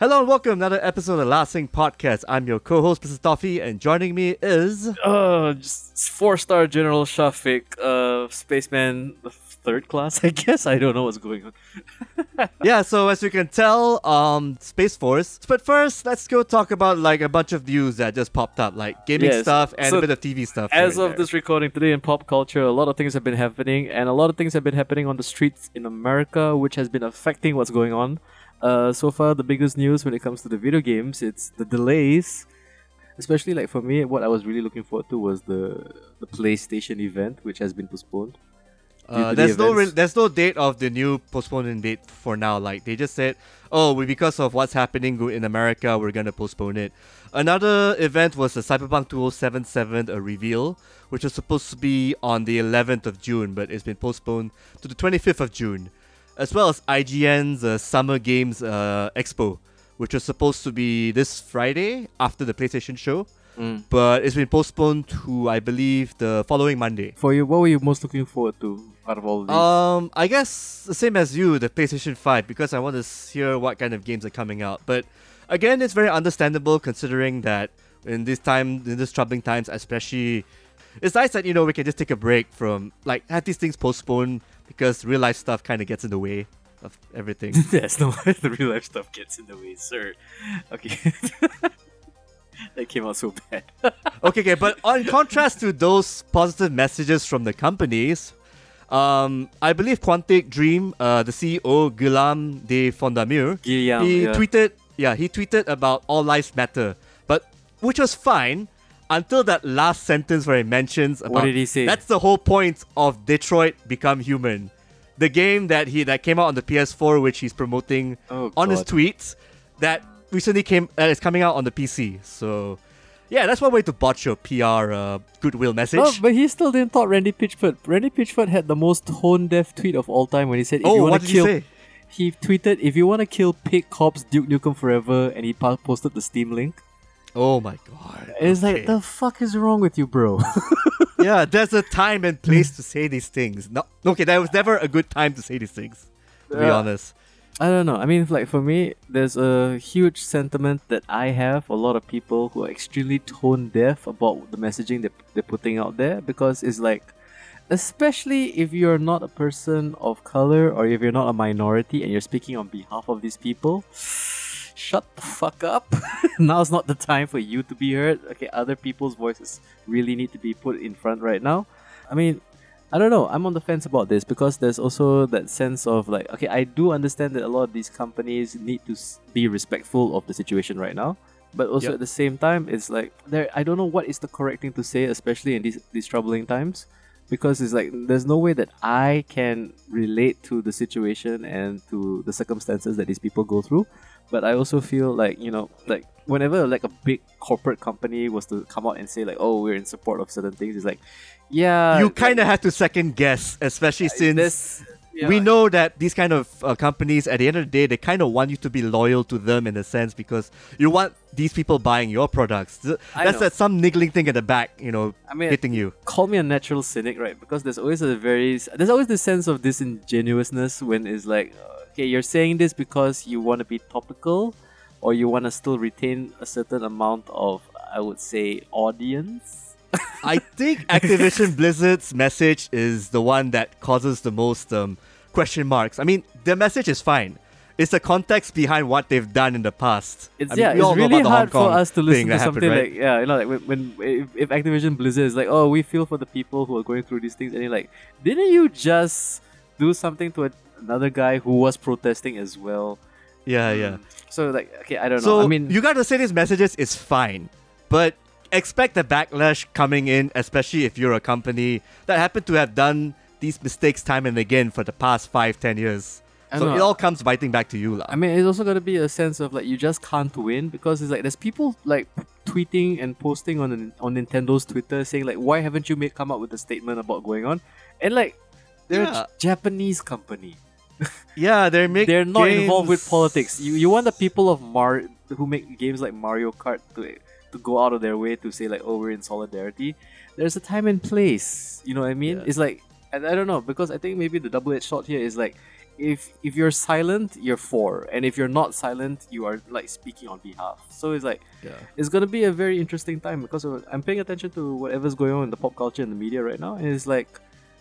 Hello and welcome to another episode of the Last Thing Podcast. I'm your co-host, Mr. Toffee, and joining me is Uh, four star General Shafiq, uh, spaceman third class. I guess I don't know what's going on. yeah. So as you can tell, um, Space Force. But first, let's go talk about like a bunch of news that just popped up, like gaming Yes, stuff and so a bit of TV stuff. As of there. this recording today in pop culture, a lot of things have been happening, and a lot of things have been happening on the streets in America, which has been affecting what's going on. Uh, so far, the biggest news when it comes to the video games, it's the delays. Especially like for me, what I was really looking forward to was the the PlayStation event, which has been postponed. Uh, to the there's no re- there's no date of the new postponement date for now. Like they just said, oh, we because of what's happening in America, we're gonna postpone it. Another event was the Cyberpunk 2077 a reveal, which was supposed to be on the 11th of June, but it's been postponed to the 25th of June, as well as IGN's uh, Summer Games uh, Expo, which was supposed to be this Friday after the PlayStation show, Mm. but it's been postponed to I believe the following Monday. For you, what were you most looking forward to out of all of these? Um, I guess the same as you, the PlayStation 5, because I want to hear what kind of games are coming out. But again, it's very understandable considering that in this time, in these troubling times, especially, it's nice that you know we can just take a break from like have these things postponed because real life stuff kind of gets in the way of everything. There's no the real life stuff gets in the way, sir. Okay. that came out so bad. okay, okay, but on contrast to those positive messages from the companies, um, I believe Quantic Dream, uh, the CEO Guillaume de Fondaumière, Guillaume, he yeah. tweeted yeah he tweeted about all lives matter but which was fine until that last sentence where he mentions about What did he say? that's the whole point of detroit become human the game that he that came out on the ps4 which he's promoting Oh, on his tweets that recently came that is coming out on the pc so yeah that's one way to botch your pr uh, goodwill message No, but he still didn't thought Randy Pitchford. Randy Pitchford had the most tone deaf tweet of all time when he said, "If oh you what want did to kill," he say he tweeted, "If you want to kill pig cops, Duke Nukem forever," and he posted the Steam link. Oh my god It's like, the fuck is wrong with you, bro? yeah, there's a time and place to say these things. No, okay, there was never a good time to say these things. To be honest. I don't know. I mean, like for me, there's a huge sentiment that I have. A lot of people who are extremely tone deaf about the messaging that they're putting out there because it's like, especially if you're not a person of color or if you're not a minority and you're speaking on behalf of these people, shut the fuck up. Now's not the time for you to be heard. Okay, other people's voices really need to be put in front right now. I mean, I don't know. I'm on the fence about this because there's also that sense of like, okay, I do understand that a lot of these companies need to be respectful of the situation right now, but also Yep. at the same time, it's like there. I don't know what is the correct thing to say, especially in these these troubling times, because it's like there's no way that I can relate to the situation and to the circumstances that these people go through. But I also feel like you know, like whenever like a big corporate company was to come out and say like, oh, we're in support of certain things, it's like, yeah, you kind of have to second guess, especially since this. Yeah, we know that these kind of uh, companies, at the end of the day, they kind of want you to be loyal to them in a sense because you want these people buying your products. That's that some niggling thing at the back, you know, I mean, hitting you. call me a natural cynic, right? Because there's always a very there's always this sense of disingenuousness when it's like, okay, you're saying this because you want to be topical, or you want to still retain a certain amount of, I would say, audience. I think Activision Blizzard's message is the one that causes the most um, question marks. I mean, their message is fine. It's the context behind what they've done in the past. It's I mean, yeah, it's really hard for us to listen to happened, something right? like yeah, you know, like when, when if, if Activision Blizzard is like, oh, we feel for the people who are going through these things, and you're like, didn't you just do something to a, another guy who was protesting as well? yeah, yeah. So like, okay, I don't So know. I mean, you got to say these messages is fine, but expect the backlash coming in, especially if you're a company that happened to have done these mistakes time and again for the past five, ten years. I So know. it all comes biting back to you, lah. I mean, it's also gonna be a sense of like you just can't win because it's like there's people like tweeting and posting on on Nintendo's Twitter saying like, why haven't you made come up with a statement about going on? And like, they're Yeah. a Japanese company. yeah, they're making. They're not involved with politics. You you want the people of Mar who make games like Mario Kart to to go out of their way to say like, oh, we're in solidarity. There's a time and place. You know what I mean? Yeah. It's like, and I don't know because I think maybe the double edged shot here is like, if if you're silent, you're for, and if you're not silent, you are like speaking on behalf. So it's like Yeah. it's gonna be a very interesting time because I'm paying attention to whatever's going on in the pop culture and the media right now, and it's like,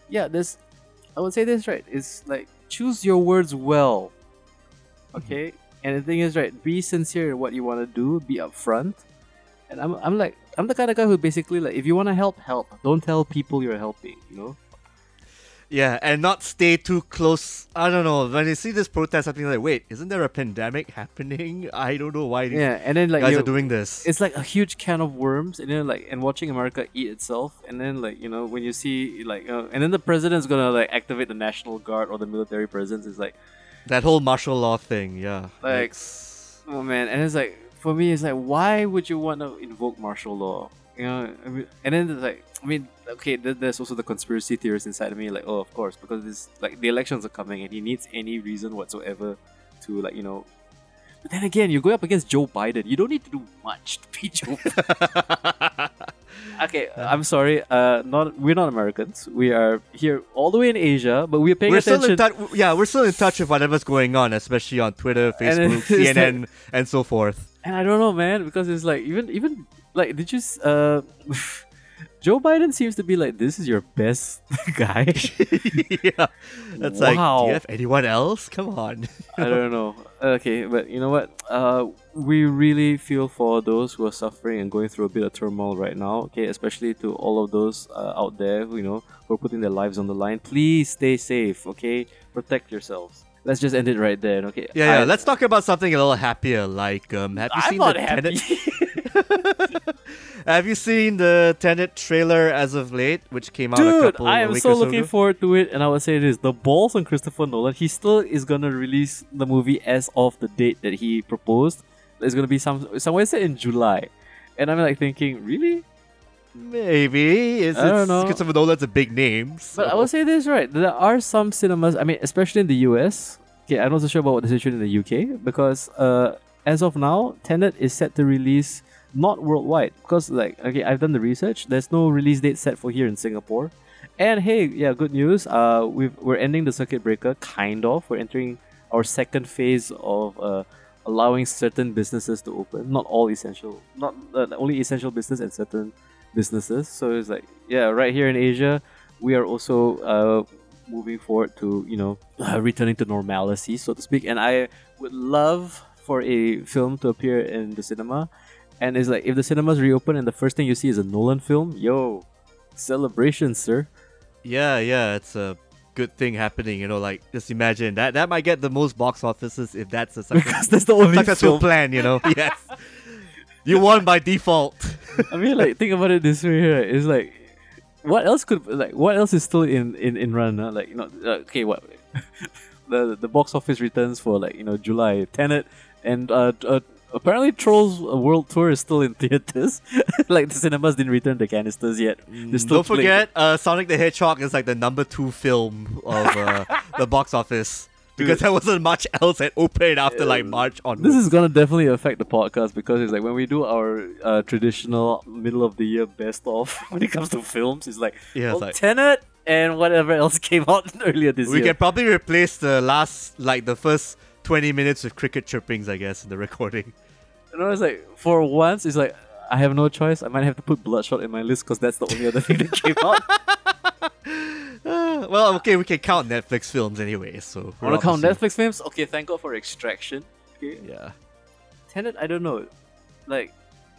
yeah, this, I would say this right. It's like choose your words well, mm-hmm. okay. And the thing is, right, be sincere in what you want to do, be upfront. And I'm, I'm like, I'm the kind of guy who basically like, if you want to help, help. Don't tell people you're helping. You know. Yeah, and not stay too close. I don't know. When you see this protest happening, like, wait, isn't there a pandemic happening? I don't know why these Yeah, and then like guys you're- doing this. it's like a huge can of worms and then like and watching america eat itself and then like you know when you see like uh, and then the president's gonna like activate the national guard or the military presence it's like That whole martial law thing, yeah. Like- It's- oh man and it's like for me it's like why would you want to invoke martial law you know I mean, and then it's like i mean okay th- there's also the conspiracy theorists inside of me like oh of course because this like the elections are coming and he needs any reason whatsoever to like you know but then again, you're going up against Joe Biden. You don't need to do much to beat Joe. okay, I'm sorry. Uh, not we're not Americans. We are here all the way in Asia, but we're paying we're still attention. in touch. Yeah, we're still in touch with whatever's going on, especially on Twitter, Facebook, like- CNN, and so forth. and I don't know, man, because it's like even even like did you uh. Joe Biden seems to be like this is your best guy. yeah, that's like, do you have anyone else? Come on. I don't know. Okay, but you know what? Uh, we really feel for those who are suffering and going through a bit of turmoil right now. Okay, especially to all of those uh, out there who you know who are putting their lives on the line. Please stay safe. Okay, protect yourselves. Let's just end it right there. Okay. Yeah, yeah. I- let's talk about something a little happier. Like, um, have you I'm seen not the happy. Tenet? Have you seen the Tenet trailer as of late, which came out a couple I a am week so or so looking ago? forward to it, and I would say this: the balls on Christopher Nolan. He still is gonna release the movie as of the date that he proposed. It's gonna be some somewhere set in July, and I'm like thinking, really? Maybe it's, I don't it's know. Christopher Nolan's a big name. But I will say this right: there are some cinemas. I mean, especially in the US. Okay, I'm not so sure about what the situation in the UK because uh, as of now, Tenet is set to release not worldwide because like okay, I've done the research. There's no release date set for here in Singapore. And hey, yeah, good news. Uh, we've, we're ending the circuit breaker, kind of. We're entering our second phase of uh, allowing certain businesses to open. Not all essential, not uh, only essential business and certain businesses. So it's like, yeah, right here in Asia, we are also uh, moving forward to you know uh, returning to normalcy, so to speak. And I would love for a film to appear in the cinema. And it's like if the cinemas reopen and the first thing you see is a Nolan film, yo, celebration, sir. Yeah, yeah, it's a good thing happening. You know, like just imagine that that might get the most box offices if that's a success- Because that's the only successful film. plan. You know, yes, you won by default. I mean, like think about it this way here. It's like, what else could like what else is still in in in run? Huh? Like you know, uh, okay, what the the box office returns for like you know July Tenet and uh, uh apparently Trolls World Tour is still in theaters. like the cinemas didn't return the canisters yet. Still Don't forget, uh, Sonic the Hedgehog is like the number two film of uh, the box office because there wasn't much else that opened after like March on. This is gonna definitely affect the podcast because it's like when we do our uh, traditional middle of the year best of when it comes to films, it's like Yeah, well, like- Tenet and whatever else came out earlier this we year. We can probably replace the last like the first twenty minutes of cricket chirpings, I guess, in the recording. You know, it's like for once, it's like I have no choice. I might have to put Bloodshot in my list because that's the only other thing that came out. Uh, well, okay, we can count Netflix films anyway. So Wanna count. Netflix films? Okay, thank God for Extraction. Okay, Yeah. Tenet, I don't know. Like,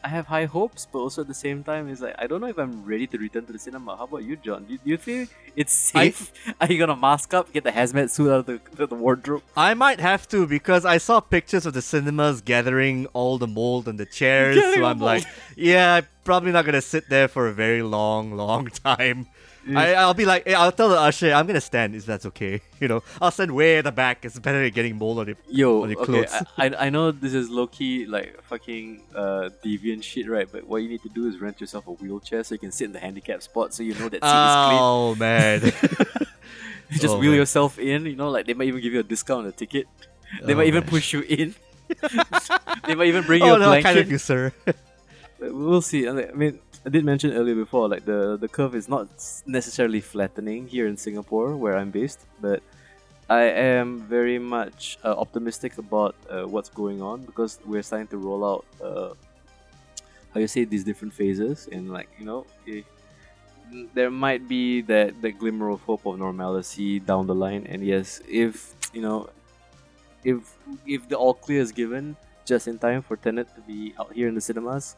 I have high hopes, but also at the same time, it's like I don't know if I'm ready to return to the cinema. How about you, John? Do, do you think it's I- safe? Are you gonna mask up, get the hazmat suit out of the, out of the wardrobe? I might have to because I saw pictures of the cinemas gathering all the mold on the chairs. Gathering So I'm mold. like, yeah, I'm probably not gonna sit there for a very long, long time. I, I'll be like, I'll tell the usher, I'm gonna stand if that's okay. You know, I'll stand way at the back. It's better than getting mold on it. Yo, on your okay, clothes. I, I know this is low key like fucking uh, deviant shit, right? But what you need to do is rent yourself a wheelchair so you can sit in the handicap spot, so you know that seat is clean. Oh man. You just Oh, wheel man. yourself in, you know, like they might even give you a discount on the ticket. They Oh, might even man. push you in. they might even bring you oh a no, I kind of you, sir. We'll see. I mean- I did mention earlier before, like the the curve is not necessarily flattening here in Singapore, where I'm based, but I am very much uh, optimistic about uh, what's going on because we're starting to roll out uh, how you say these different phases and like you know eh, there might be that that glimmer of hope of normalcy down the line. And yes if you know if if the all clear is given just in time for Tenet to be out here in the cinemas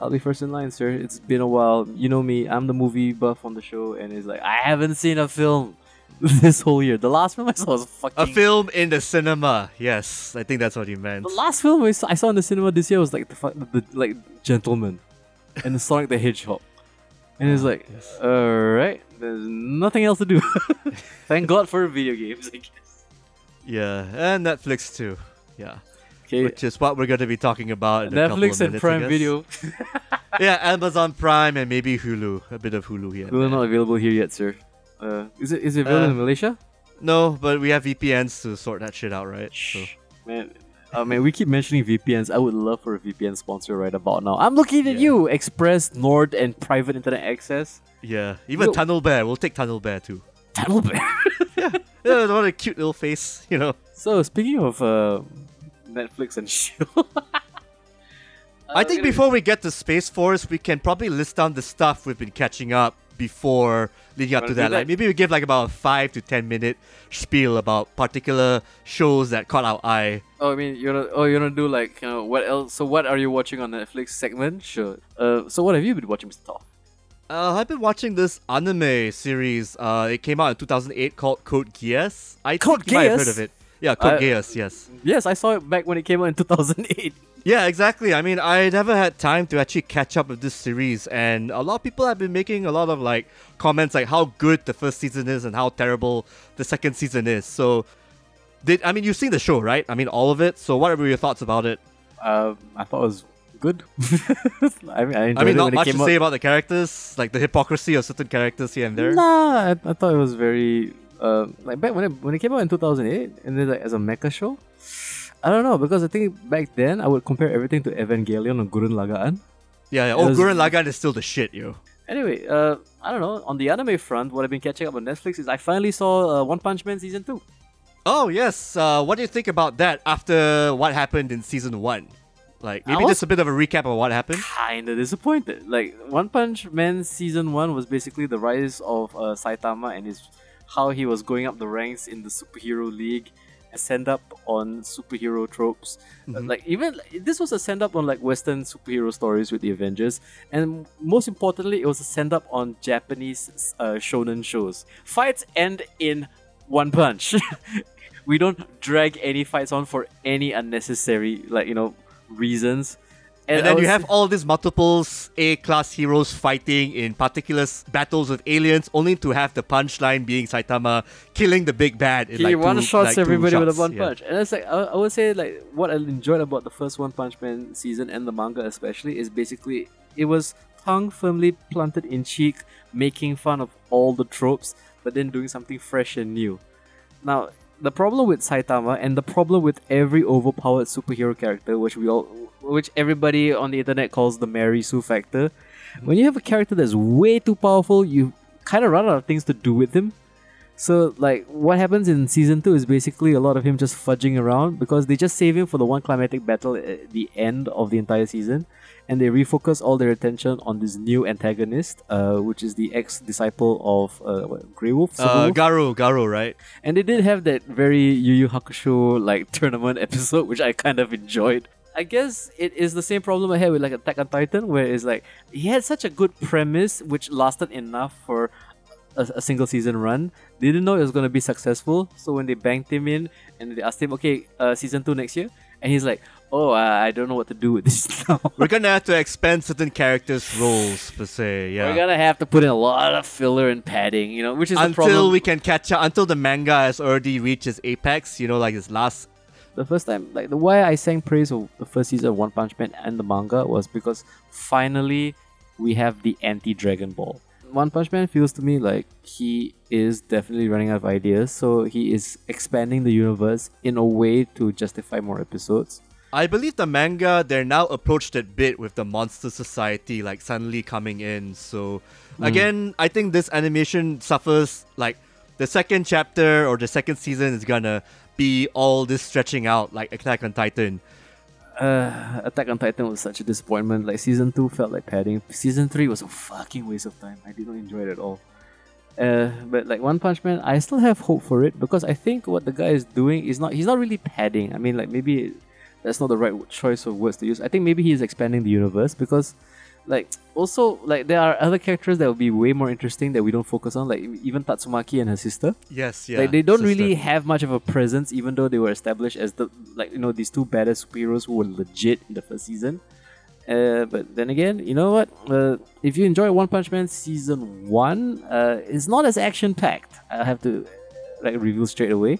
I'll be first in line, sir. It's been a while. You know me. I'm the movie buff on the show, and it's like I haven't seen a film this whole year. The last film I saw was fucking. A film in the cinema. Yes, I think that's what you meant. The last film I saw, in the cinema this year was like the, the like Gentleman, and the Sonic the Hedgehog, and it's ah, like, yes. all right, there's nothing else to do. Thank God for video games, I guess. Yeah, and Netflix too. Yeah, Okay, which is what we're going to be talking about. In a couple Netflix of and minutes, Prime. Video. yeah, Amazon Prime and maybe Hulu. A bit of Hulu here. and Hulu not available here yet, sir. Uh, is it is it available Uh, in Malaysia? No, but we have VPNs to sort that shit out, right? So Man, uh, man, we keep mentioning VPNs. I would love for a VPN sponsor right about now. I'm looking at Yeah. you, Express, Nord, and private internet access. yeah, even Yo. Tunnel Bear. We'll take Tunnel Bear too. Tunnel Bear. Yeah, what a cute little face, you know. so speaking of uh, Netflix and Shield, I think before we get to Space Force, we can probably list down the stuff we've been catching up before leading up Wanna that. that? Like maybe we give like about a five to ten minute spiel about particular shows that caught our eye. Oh, I mean, you wanna oh you wanna do like you know what else? So what are you watching on Netflix segment? Sure. Uh, so what have you been watching, Mr. Top? Uh, I've been watching this anime series. Uh, it came out in 2008 called Code Geass. I Code think you might have heard of it. Yeah, Code I- Geass. Yes. Yes, I saw it back when it came out in 2008. Yeah, exactly. I mean, I never had time to actually catch up with this series, and a lot of people have been making a lot of like comments like how good the first season is and how terrible the second season is. So, did I mean you've seen the show, right? I mean all of it. So, what were your thoughts about it? Uh, I thought it was good. I mean, I, enjoyed I mean, it not when much it to came out. say about the characters, like the hypocrisy of certain characters here and there. Nah, I, I thought it was very uh, like back when it when it came out in 2008 and then like as a mecha show. I don't know because I think back then I would compare everything to Evangelion or Gurren Lagann. Yeah, yeah. Oh, was- Gurren Lagann is still the shit, yo. Anyway, uh, I don't know. On the anime front, what I've been catching up on Netflix is I finally saw uh, One Punch Man season two. Oh yes. Uh, what do you think about that after what happened in season one? Like maybe just a bit of a recap of what happened. Kinda disappointed. Like One Punch Man season one was basically the rise of uh, Saitama and his how he was going up the ranks in the superhero league, a send up on superhero tropes. Uh, Mhm. like even this was a send up on like Western superhero stories with the Avengers, and most importantly, it was a send up on Japanese uh, shonen shows. Fights end in one punch. we don't drag any fights on for any unnecessary like you know reasons. And, I then you have all these multiples A-class heroes fighting in particular battles with aliens, only to have the punchline being Saitama killing the big bad. In he like one two, shots like everybody with a one Yeah. punch, and it's like I, I would say like what I enjoyed about the first One Punch Man season and the manga especially is basically it was tongue firmly planted in cheek, making fun of all the tropes, but then doing something fresh and new. Now the problem with Saitama and the problem with every overpowered superhero character, which we all, which everybody on the internet calls the Mary Sue factor, when you have a character that's way too powerful, you kind of run out of things to do with him. So, like, what happens in season two is basically a lot of him just fudging around because they just save him for the one climatic battle at the end of the entire season, and they refocus all their attention on this new antagonist, uh, which is the ex disciple of uh, what, Grey Wolf. Uh, Garou, Garou, right? And they did have that very Yu Yu Hakusho like tournament episode, which I kind of enjoyed. I guess it is the same problem I had with like Attack on Titan, where it's like he had such a good premise which lasted enough for a, a single season run. They didn't know it was going to be successful, so when they banked him in and they asked him, "Okay, uh, season two next year," and he's like, "Oh, I, I don't know what to do with this now." We're gonna have to expand certain characters' roles per se. Yeah. We're gonna have to put in a lot of filler and padding, you know, which is until we can catch up, until the manga has already reached its apex, you know, like its last. the first time like the why I sang praise of the first season of One Punch Man and the manga was because finally we have the anti Dragon Ball. One Punch Man feels to me like he is definitely running out of ideas, so he is expanding the universe in a way to justify more episodes. I believe the manga they're now approached that bit with the Monster Society like suddenly coming in. So Hmm. again, I think this animation suffers like the second chapter or the second season is gonna be all this stretching out like Attack on Titan. Uh, Attack on Titan was such a disappointment. Like season two felt like padding. Season three was a fucking waste of time. I did not enjoy it at all. Uh, but like One Punch Man, I still have hope for it because I think what the guy is doing is not. He's not really padding. I mean, like maybe that's not the right choice of words to use. I think maybe he is expanding the universe because like also like there are other characters that will be way more interesting that we don't focus on like even tatsumaki and her sister Yes, yeah. like they don't sister. really have much of a presence even though they were established as the like you know these two badass superheroes who were legit in the first season uh, but then again you know what uh, if you enjoy one punch man season one uh, it's not as action packed i have to like reveal straight away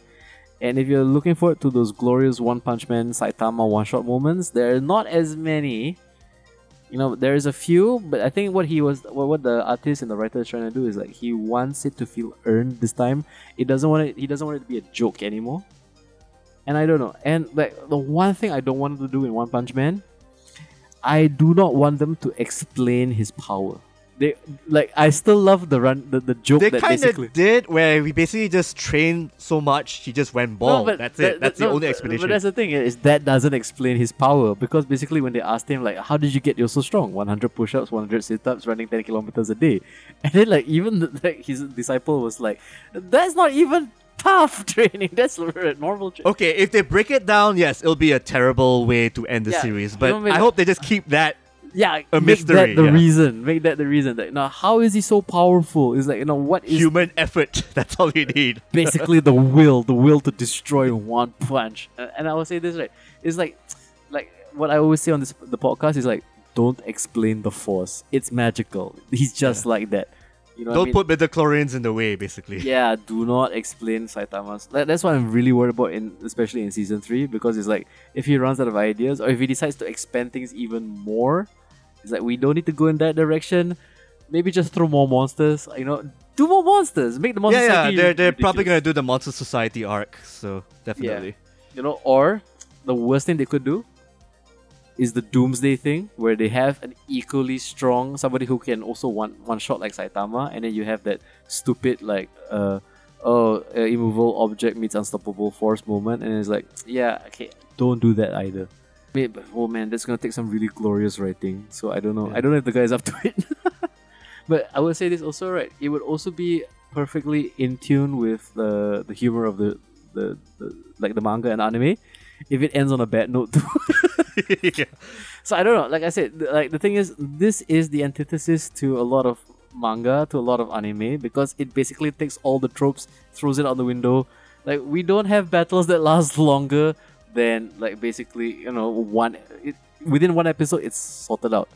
and if you're looking forward to those glorious one punch man saitama one shot moments there are not as many you know there is a few but i think what he was what, what the artist and the writer is trying to do is like he wants it to feel earned this time. It doesn't want it he doesn't want it to be a joke anymore. And i don't know. And like the one thing i don't want to do in one punch man i do not want them to explain his power they like i still love the run the, the joke They that basically did where we basically just trained so much he just went bald. but that's that- it. That's that- the no, only explanation. But that's the thing is that doesn't explain his power because basically when they asked him like, "How did you get you so strong? 100 push-ups, 100 sit-ups, running 10 kilometers a day," and then like even the, like his disciple was like, "That's not even tough training. That's normal training." Okay, if they break it down, yes, it'll be a terrible way to end the Yeah, series. But I hope they just keep that. Yeah, A make mystery, that the yeah. reason. Make that the reason. That now, how is he so powerful? Is like you know what is Human effort. That's all you need. basically the will, the will to destroy in one punch. And, I will say this right, it's like, like what I always say on this the podcast is like, don't explain the force. It's magical. He's just like that. You know, Don't mean? put midichlorians in the way, basically. yeah, do not explain Saitama's. That, that's what I'm really worried about in especially in season three because it's like if he runs out of ideas or if he decides to expand things even more, it's like we don't need to go in that direction. Maybe just throw more monsters. You know, do more monsters. Make the monster Yeah, yeah, they're, they're probably gonna do the Monster Society arc, so definitely. You know, or the worst thing they could do is the Doomsday thing, where they have an equally strong somebody who can also one one shot like Saitama, and then you have that stupid like uh oh uh, immovable object meets unstoppable force moment, and it's like yeah okay don't do that either. Oh man, that's gonna take some really glorious writing. So I don't know. Yeah. I don't know if the guy's up to it. but I would say this also right. It would also be perfectly in tune with the the humor of the the, the like the manga and anime. If it ends on a bad note too. yeah. So I don't know. Like I said, th- like the thing is, this is the antithesis to a lot of manga, to a lot of anime, because it basically takes all the tropes, throws it out the window. Like we don't have battles that last longer than like basically you know one it, within one episode it's sorted out.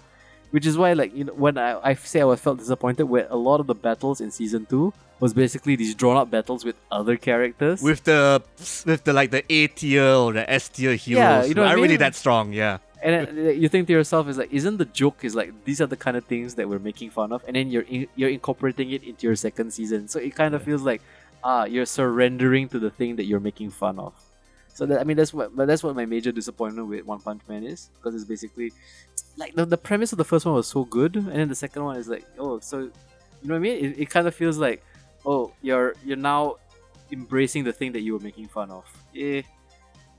Which is why like you know when I, I say I was felt disappointed where a lot of the battles in season two was basically these drawn out battles with other characters. With the with the like the A tier or the S tier heroes, Yeah, you know what I aren't really that strong. Yeah. And then you think to yourself, is like, isn't the joke is like these are the kind of things that we're making fun of, and then you're in, you're incorporating it into your second season, so it kind of feels like ah, you're surrendering to the thing that you're making fun of. So that I mean, that's what, but that's what my major disappointment with One Punch Man is, because it's basically like the, the premise of the first one was so good, and then the second one is like, oh, so you know what I mean? It, it kind of feels like, oh, you're you're now embracing the thing that you were making fun of. Eh,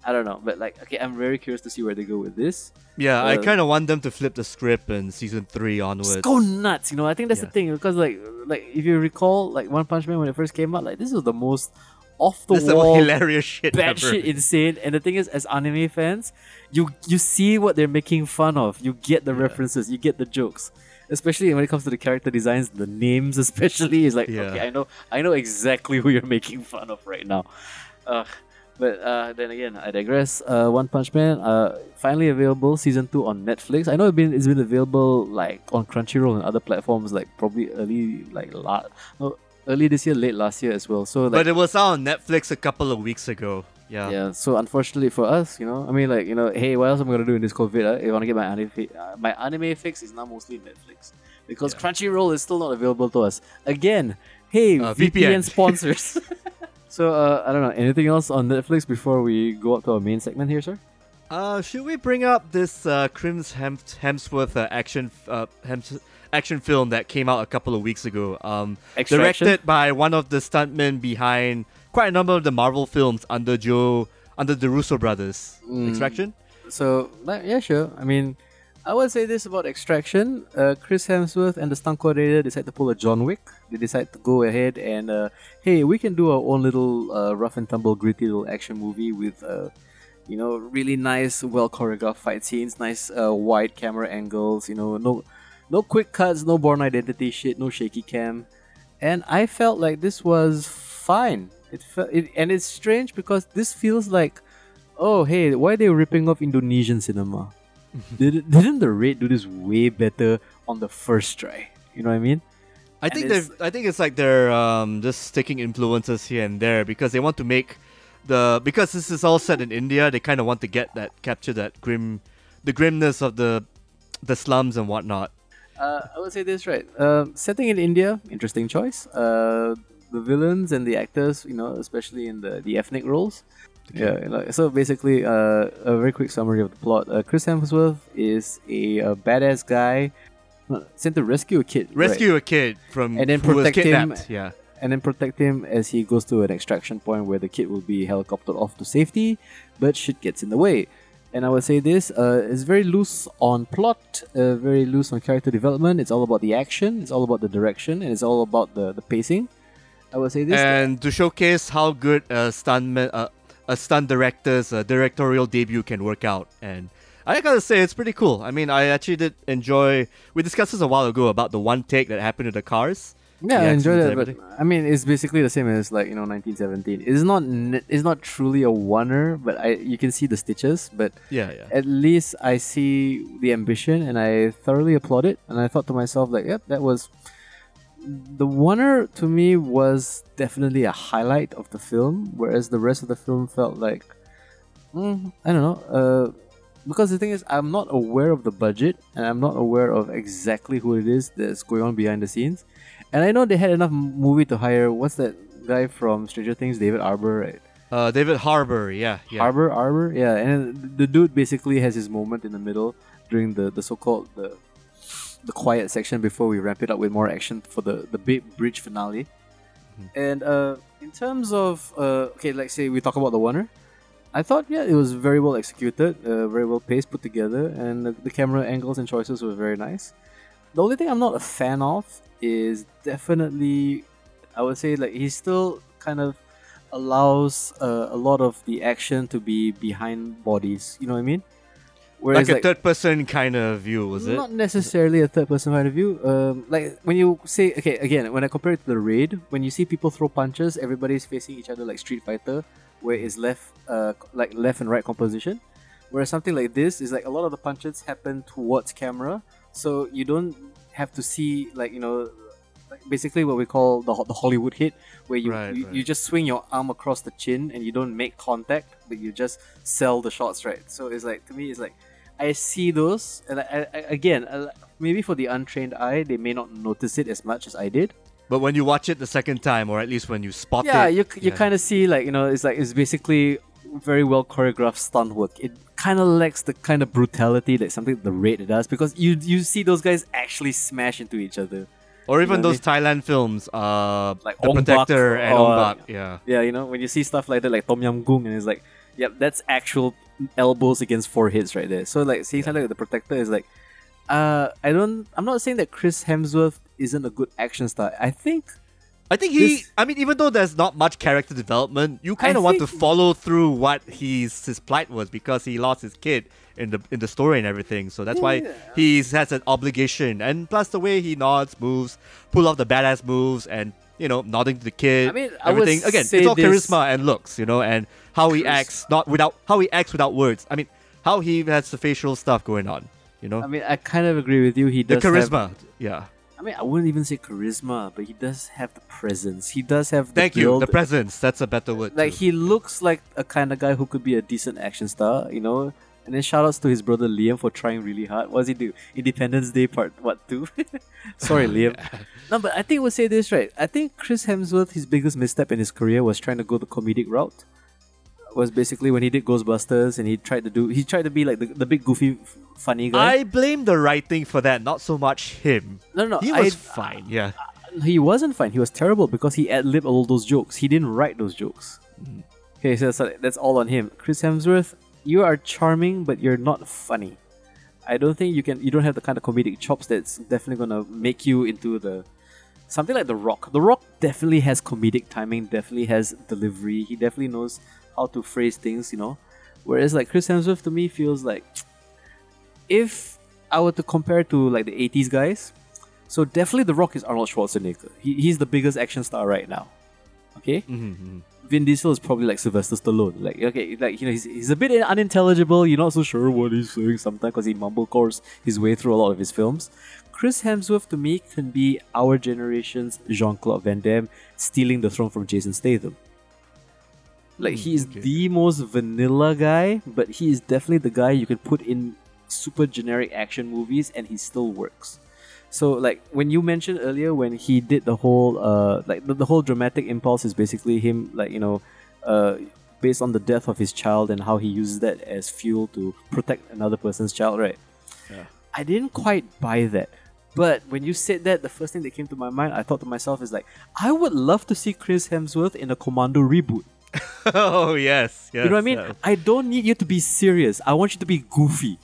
I don't know, but like, okay, I'm very curious to see where they go with this. Yeah, I Uh, kind of want them to flip the script in season three onwards. Just go nuts, you know. I think that's Yeah. the thing because, like, like if you recall, like One Punch Man when it first came out, like this was the most off the This is the wall, hilarious shit ever. batshit insane. And the thing is, as anime fans, you you see what they're making fun of. You get the Yeah. references, you get the jokes. Especially when it comes to the character designs, the names especially is like, Yeah. okay, I know, I know exactly who you're making fun of right now. Uh, but uh, then again, I digress. Uh, One Punch Man, uh, finally available season two on Netflix. I know it's been it's been available like on Crunchyroll and other platforms like probably early like la- no, early this year, late last year as well. So like but it was out on Netflix a couple of weeks ago. Yeah. yeah, so unfortunately for us, you know, I mean, like, you know, hey, what else am I gonna do in this COVID? Uh, if I want to get my anime, fi- uh, my anime fix is now mostly Netflix because Yeah. Crunchyroll is still not available to us. Again, hey, Uh, VPN, VPN. sponsors. so uh, I don't know anything else on Netflix before we go up to our main segment here, sir. Uh, should we bring up this uh, Crims Hem- Hemsworth uh, action uh, Hems- action film that came out a couple of weeks ago. Um, directed by one of the stuntmen behind quite a number of the Marvel films under Joe under the Russo brothers. Mm. Extraction. So, yeah, sure. I mean, I would say this about Extraction. Uh, Chris Hemsworth and the stunt coordinator decide to pull a John Wick. They decide to go ahead and, uh, hey, we can do our own little uh, rough and tumble, gritty little action movie with, uh, you know, really nice, well choreographed fight scenes, nice uh, wide camera angles. You know, no, no quick cuts, no Bourne Identity shit, no shaky cam, and I felt like this was fine. It felt, it, and it's strange because this feels like oh hey why are they ripping off indonesian cinema Did, didn't the raid do this way better on the first try you know what i mean I And think it's- they I think it's like they're um, just taking influences here and there because they want to make the because this is all set in India. They kind of want to get that capture that grim, the grimness of the the slums and whatnot. Uh, i would say this right um, setting in india interesting choice uh, the villains and the actors you know especially in the, the ethnic roles yeah you know, so basically uh, a very quick summary of the plot uh, chris hemsworth is a, a badass guy uh, sent to rescue a kid right? Rescue a kid from And then protect him. Yeah. and then protect him as he goes to an extraction point where the kid will be helicoptered off to safety, but shit gets in the way. And I would say this uh, is very loose on plot, uh, very loose on character development. It's all about the action, it's all about the direction, and it's all about the, the pacing. I would say this. and to showcase how good a stuntman, uh, a stunt director's uh, directorial debut can work out. And I gotta say, it's pretty cool. I mean, I actually did enjoy. We discussed this a while ago about the one take that happened to the cars. Yeah, I enjoyed it, but. I mean, it's basically the same as like you know 1917. It's not it's not truly a oner, but I you can see the stitches, but Yeah, yeah. at least I see the ambition and I thoroughly applaud it. And I thought to myself, like, yep, that was the oner to me was definitely a highlight of the film, whereas the rest of the film felt like, mm, I don't know. Uh, because the thing is, I'm not aware of the budget and I'm not aware of exactly who it is that's going on behind the scenes. And I know they had enough movie to hire. What's that guy from Stranger Things, David Arbor, right? Uh, David Harbour, yeah, yeah. Arbor, Arbor, yeah, and the dude basically has his moment in the middle during the, the so-called the the quiet section before we ramp it up with more action for the the big bridge finale. And uh, in terms of uh, okay, like say we talk about the oner, I thought yeah it was very well executed, uh, very well paced, put together, and the, the camera angles and choices were very nice. The only thing I'm not a fan of is definitely, I would say like he still kind of allows uh, a lot of the action to be behind bodies. You know what I mean? like a third person kind of view, was it? not necessarily a third person kind of view. Um, like when you say, okay, again, when I compare it to the raid, when you see people throw punches, everybody's facing each other like Street Fighter, where it's left, uh, like left and right composition. Whereas something like this is like a lot of the punches happen towards camera, so you don't have to see like you know, basically what we call the the Hollywood hit, where you Right, you, right. you just swing your arm across the chin and you don't make contact, but you just sell the shots right. So it's like to me, it's like I see those, and I, I, again, maybe for the untrained eye, they may not notice it as much as I did. But when you watch it the second time, or at least when you spot it. Yeah, it, you you yeah. kind of see like you know, it's like it's basically very well choreographed stunt work. It kind of lacks the kind of brutality that something the raid does because you you see those guys actually smash into each other. or even you know, those Thailand films, uh, Like The Ong Bak Protector and or- Ong Bak, yeah. Yeah, you know, when you see stuff like that, like Tom Yam Goong, and it's like, yep, that's actual elbows against foreheads right there. So like seeing something like the Protector is like, uh, I don't, I'm not saying that Chris Hemsworth isn't a good action star. I think I think he. This- I mean, even though there's not much character development, you kind of want to follow through what his his plight was because he lost his kid in the in the story and everything. So that's why he has an obligation. And plus the way he nods, moves, pull off the badass moves, and you know, nodding to the kid. I mean, I everything again. say It's all charisma and looks, you know, and how he acts not without how he acts without words. I mean, how he has the facial stuff going on. You know, I mean, I kind of agree with you. He the does have- charisma. yeah. I mean, I wouldn't even say charisma, but he does have the presence. He does have the Thank you. The presence. That's a better word. like too. he looks like a kind of guy who could be a decent action star, you know. And then shout outs to his brother Liam for trying really hard. What does he do? Independence Day Part what two? Sorry, Liam. No, but I think we'll say this right. I think Chris Hemsworth, his biggest misstep in his career was trying to go the comedic route. Was basically when he did Ghostbusters and he tried to do he tried to be like the, the big goofy funny guy. I blame the writing for that, not so much him. no, no, He I- was fine, yeah. Uh, he wasn't fine. He was terrible because he ad libbed all those jokes. He didn't write those jokes. Mm. Okay, so, so that's all on him. Chris Hemsworth, you are charming, but you're not funny. I don't think you can. You don't have the kind of comedic chops that's definitely gonna make you into the something like The Rock. The Rock definitely has comedic timing. Definitely has delivery. He definitely knows how to phrase things. You know, whereas like Chris Hemsworth to me feels like if I were to compare to like the 80s guys, so definitely The Rock is Arnold Schwarzenegger. He, he's the biggest action star right now. Okay? Mm-hmm. Vin Diesel is probably like Sylvester Stallone. Like, okay, like, you know, he's, he's a bit unintelligible. You're not so sure what he's saying sometimes because he mumblecore his way through a lot of his films. Chris Hemsworth to me can be our generation's Jean Claude Van Damme stealing the throne from Jason Statham. Like, Hmm, he is okay. the most vanilla guy, but he is definitely the guy you can put in super generic action movies and he still works. So like when you mentioned earlier when he did the whole uh like the, the whole dramatic impulse is basically him like you know uh based on the death of his child and how he uses that as fuel to protect another person's child, right? Yeah. I didn't quite buy that. But when you said that, the first thing that came to my mind, I thought to myself is like, I would love to see Chris Hemsworth in a Commando reboot. oh yes, yes. you know what I mean? uh, I don't need you to be serious. I want you to be goofy.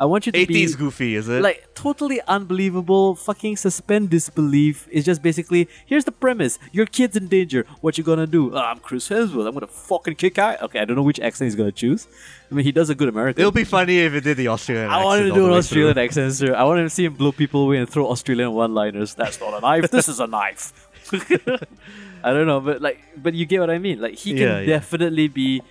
I want you to be 80s goofy, is it? like totally unbelievable fucking suspend disbelief it's just basically here's the premise your kid's in danger what you gonna do "Ah, i'm chris hemsworth i'm gonna fucking kick out okay i don't know which accent he's gonna choose i mean he does a good american It'll be funny if it did the Australian I want to do an Australian accent, sir. I want to see him blow people away and throw Australian one-liners. That's not a knife. This is a knife. I don't know, but like, but you get what I mean. Like, he can Yeah, yeah. definitely be.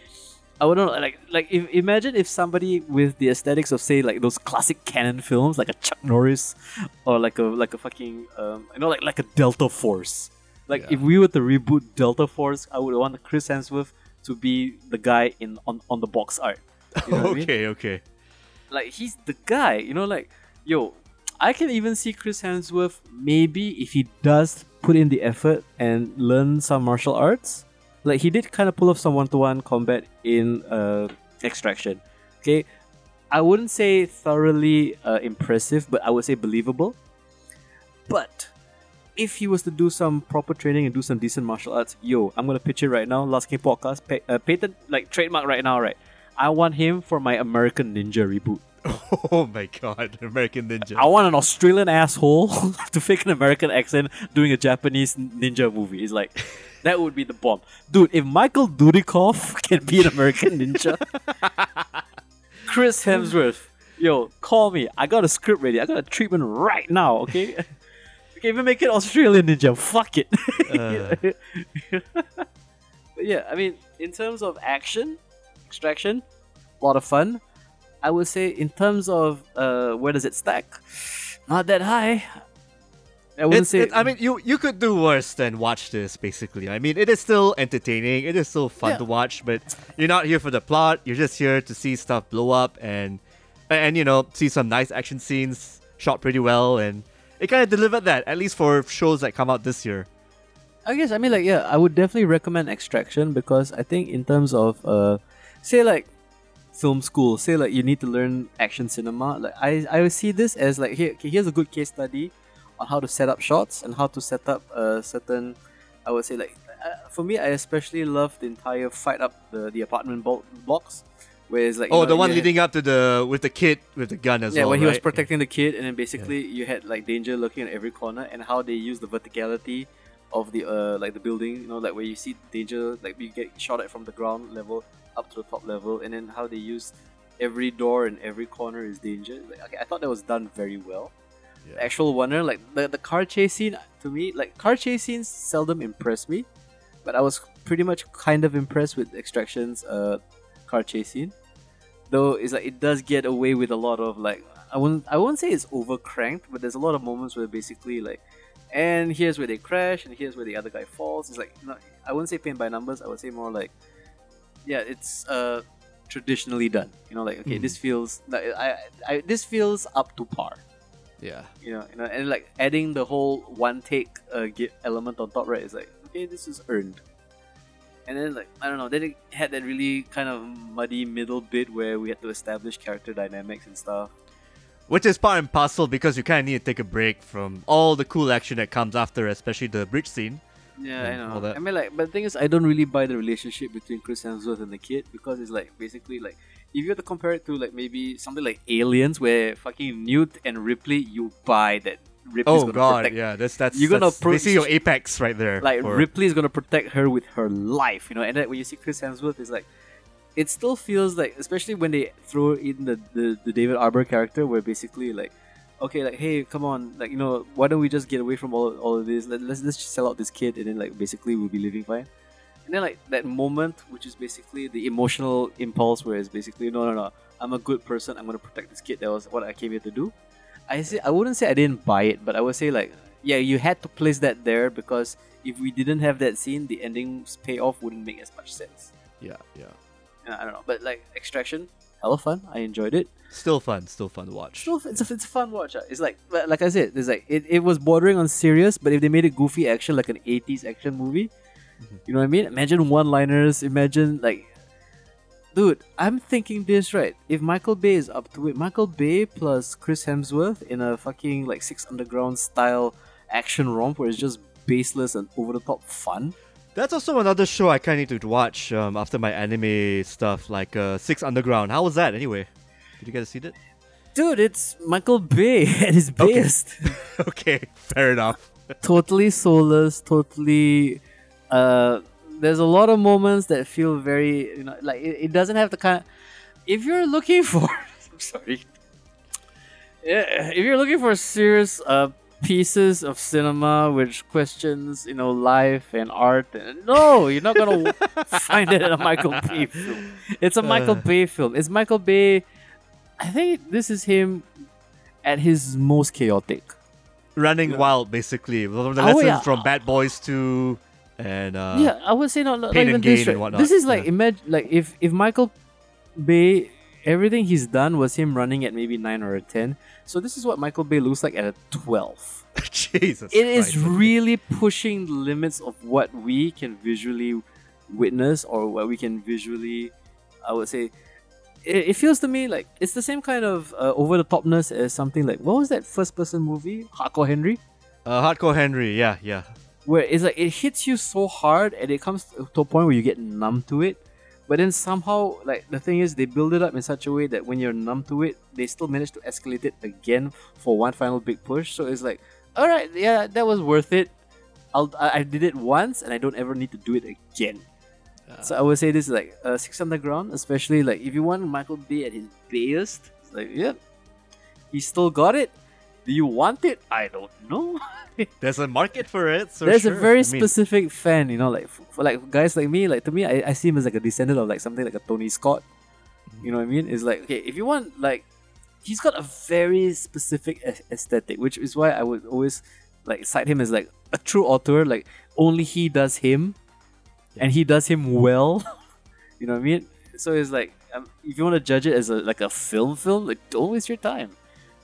I would know, like, like if imagine if somebody with the aesthetics of say like those classic Cannon films, like a Chuck Norris, or like a like a fucking um, you know like like a Delta Force. Like Yeah. if we were to reboot Delta Force, I would want Chris Hemsworth to be the guy in on, on the box art. You know what I mean? okay, okay. like he's the guy you know like yo i can even see chris hemsworth maybe if he does put in the effort and learn some martial arts like he did kind of pull off some one-to-one combat in uh, extraction okay i wouldn't say thoroughly uh, impressive but i would say believable but if he was to do some proper training and do some decent martial arts, yo, I'm gonna pitch it right now. Last King podcast, pa- uh, patent like trademark right now, right? I want him for my American Ninja reboot. Oh my god, American Ninja. I want an Australian asshole to fake an American accent doing a Japanese ninja movie. It's like that would be the bomb, dude. If Michael Dudikoff can be an American ninja, Chris Hemsworth, yo, call me. I got a script ready. I got a treatment right now. Okay, okay, even make it Australian ninja. Fuck it. Uh. but yeah, I mean, in terms of action, extraction, a lot of fun. I would say in terms of uh, where does it stack, not that high. I wouldn't It's, say. it, I mean, you you could do worse than watch this. Basically, I mean, it is still entertaining. It is still fun Yeah. to watch, but you're not here for the plot. You're just here to see stuff blow up and and you know see some nice action scenes shot pretty well, and it kind of delivered that at least for shows that come out this year. I guess I mean like yeah, I would definitely recommend Extraction because I think in terms of uh, say like film school, say like you need to learn action cinema. Like I I would see this as like here okay, here's a good case study on how to set up shots and how to set up a certain. I would say like uh, for me, I especially love the entire fight up the the apartment blo- blocks. Where it's like Oh, know, the one you had- leading up to the with the kid with the gun as yeah, well. when he was right? protecting the kid, and then basically you had like danger lurking at every corner, and how they use the verticality of the uh like the building, you know, like where you see danger, like you get shot at from the ground level up to the top level, and then how they use every door and every corner is danger. Like, okay, I thought that was done very well. The actual wonder, like the, the car chase scene, to me, like car chase scenes seldom impress me, but I was pretty much kind of impressed with Extraction's uh car chase scene though it's like it does get away with a lot of like I won't I won't say it's over cranked, but there's a lot of moments where basically like and here's where they crash and here's where the other guy falls. It's like not, I wouldn't say paint by numbers, I would say more like yeah, it's uh traditionally done. You know, like okay, Mhm. this feels like I, I this feels up to par. Yeah. You know, you know, and like adding the whole one take uh, element on top, right? Is like okay, this is earned. And then like I don't know, then it had that really kind of muddy middle bit where we had to establish character dynamics and stuff. Which is part and parcel because you kind of need to take a break from all the cool action that comes after, especially the bridge scene. Yeah, I know. that. I mean, like, but the thing is, I don't really buy the relationship between Chris Hemsworth and the kid because it's like basically like if you have to compare it to like maybe something like Aliens, where fucking Newt and Ripley, you buy that Ripley's Oh gonna god, protect yeah, that's that's You're gonna that's pro- basically your apex right there. like for- Ripley is gonna protect her with her life, you know. And then when you see Chris Hemsworth, it's like it still feels like, especially when they throw in the the, the David Arbor character, where basically like, okay, like hey, come on, like you know, why don't we just get away from all, all of this? Let, let's let's just sell out this kid, and then like basically we'll be living fine. And then like that moment, which is basically the emotional impulse, where it's basically no, no, no, I'm a good person. I'm gonna protect this kid. That was what I came here to do. I say I wouldn't say I didn't buy it, but I would say like yeah, you had to place that there because if we didn't have that scene, the ending's payoff wouldn't make as much sense. yeah, yeah. And I don't know, but like Extraction, hella fun. I enjoyed it. Still fun, still fun to watch. Still, it's a, it's a fun watch. It's like like I said, it's like it, it was bordering on serious, but if they made it goofy action like an 80s action movie, mm-hmm. you know what I mean? Imagine one-liners. Imagine like. Dude, I'm thinking this right. If Michael Bay is up to it, Michael Bay plus Chris Hemsworth in a fucking like Six Underground style action romp where it's just baseless and over the top fun. That's also another show I kind of need to watch um, after my anime stuff, like uh, Six Underground. How was that anyway? Did you get to see it? Dude, it's Michael Bay at his Okay. best. okay, fair enough. totally soulless, totally. Uh, there's a lot of moments that feel very, you know, like it, it doesn't have the kind. if you're looking for, I'm sorry. Yeah, if you're looking for a serious uh pieces of cinema which questions, you know, life and art, and no, you're not gonna find it in a Michael Bay film. It's a Michael Uh. Bay film. It's Michael Bay. I think this is him at his most chaotic. Running Yeah. Wild, basically. From the Oh, yeah. from Bad Boys 2 and. Uh, yeah, I would say not, not Pain even and this. And right? whatnot, This is like yeah. imagine like if if Michael Bay everything he's done was him running at maybe nine or a ten. So this is what Michael Bay looks like at a twelve. Jesus. It is Christ. really pushing the limits of what we can visually witness or what we can visually, I would say. It, it feels to me like it's the same kind of uh, over the topness as something like what was that first person movie Hardcore Henry Uh, Hardcore Henry, yeah, yeah. where it's like it hits you so hard and it comes to a point where you get numb to it but then somehow like the thing is they build it up in such a way that when you're numb to it they still manage to escalate it again for one final big push. So it's like all right yeah that was worth it. I'll, I I did it once and I don't ever need to do it again. Uh, so I would say this is like uh, Six Underground especially like if you want Michael Bay at his bayest it's like yep he still got it do you want it I don't know There's a market for it, so there's a very I mean, specific fan, you know, like for like guys like me, like to me, I, I see him as like a descendant of like something like a Tony Scott. You know what I mean? It's like okay, if you want like, he's got a very specific a- aesthetic, which is why I would always like cite him as like a true author. Like only he does him, and he does him well. you know what I mean? So it's like um, if you want to judge it as a like a film film, like don't waste your time.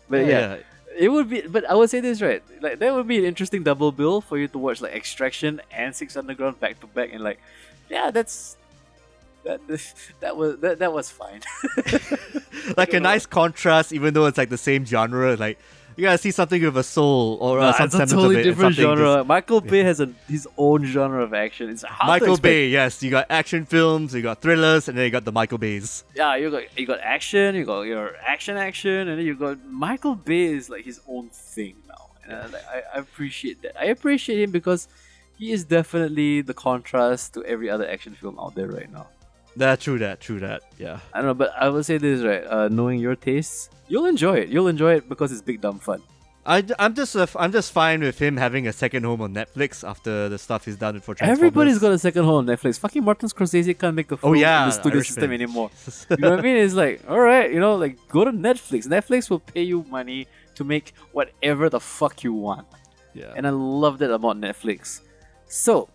But yeah, it would be, but I would say this right. Like that would be an interesting double bill for you to watch like Extraction and Six Underground back to back, and like, yeah, that's that that was that, that was fine. like a know. nice contrast, even though it's like the same genre. Like you gotta see something with a soul or uh, some it's a semblance totally of it. different something genre. just- Michael Bay has a his own genre of action. It's hard to Michael expect- Bay, yes. You got action films, you got thrillers, and then you got the Michael Bays. Yeah, you got you got action, you got your action action, and then you got Michael Bay is like his own thing now, and I, like, I, I appreciate that. I appreciate him because he is definitely the contrast to every other action film out there right now. That true that, true that. Yeah. I don't know, but I will say this right. Uh, knowing your tastes, you'll enjoy it. You'll enjoy it because it's big dumb fun. I, am just uh, I'm just fine with him having a second home on Netflix after the stuff he's done for Transformers. Everybody's got a second home on Netflix. Fucking Martin Scorsese can't make a film Oh yeah, in the studio Irishman. system anymore. You know what I mean? It's like, all right, you know, like go to Netflix. Netflix will pay you money to make whatever the fuck you want. yeah. And I love that about Netflix. So,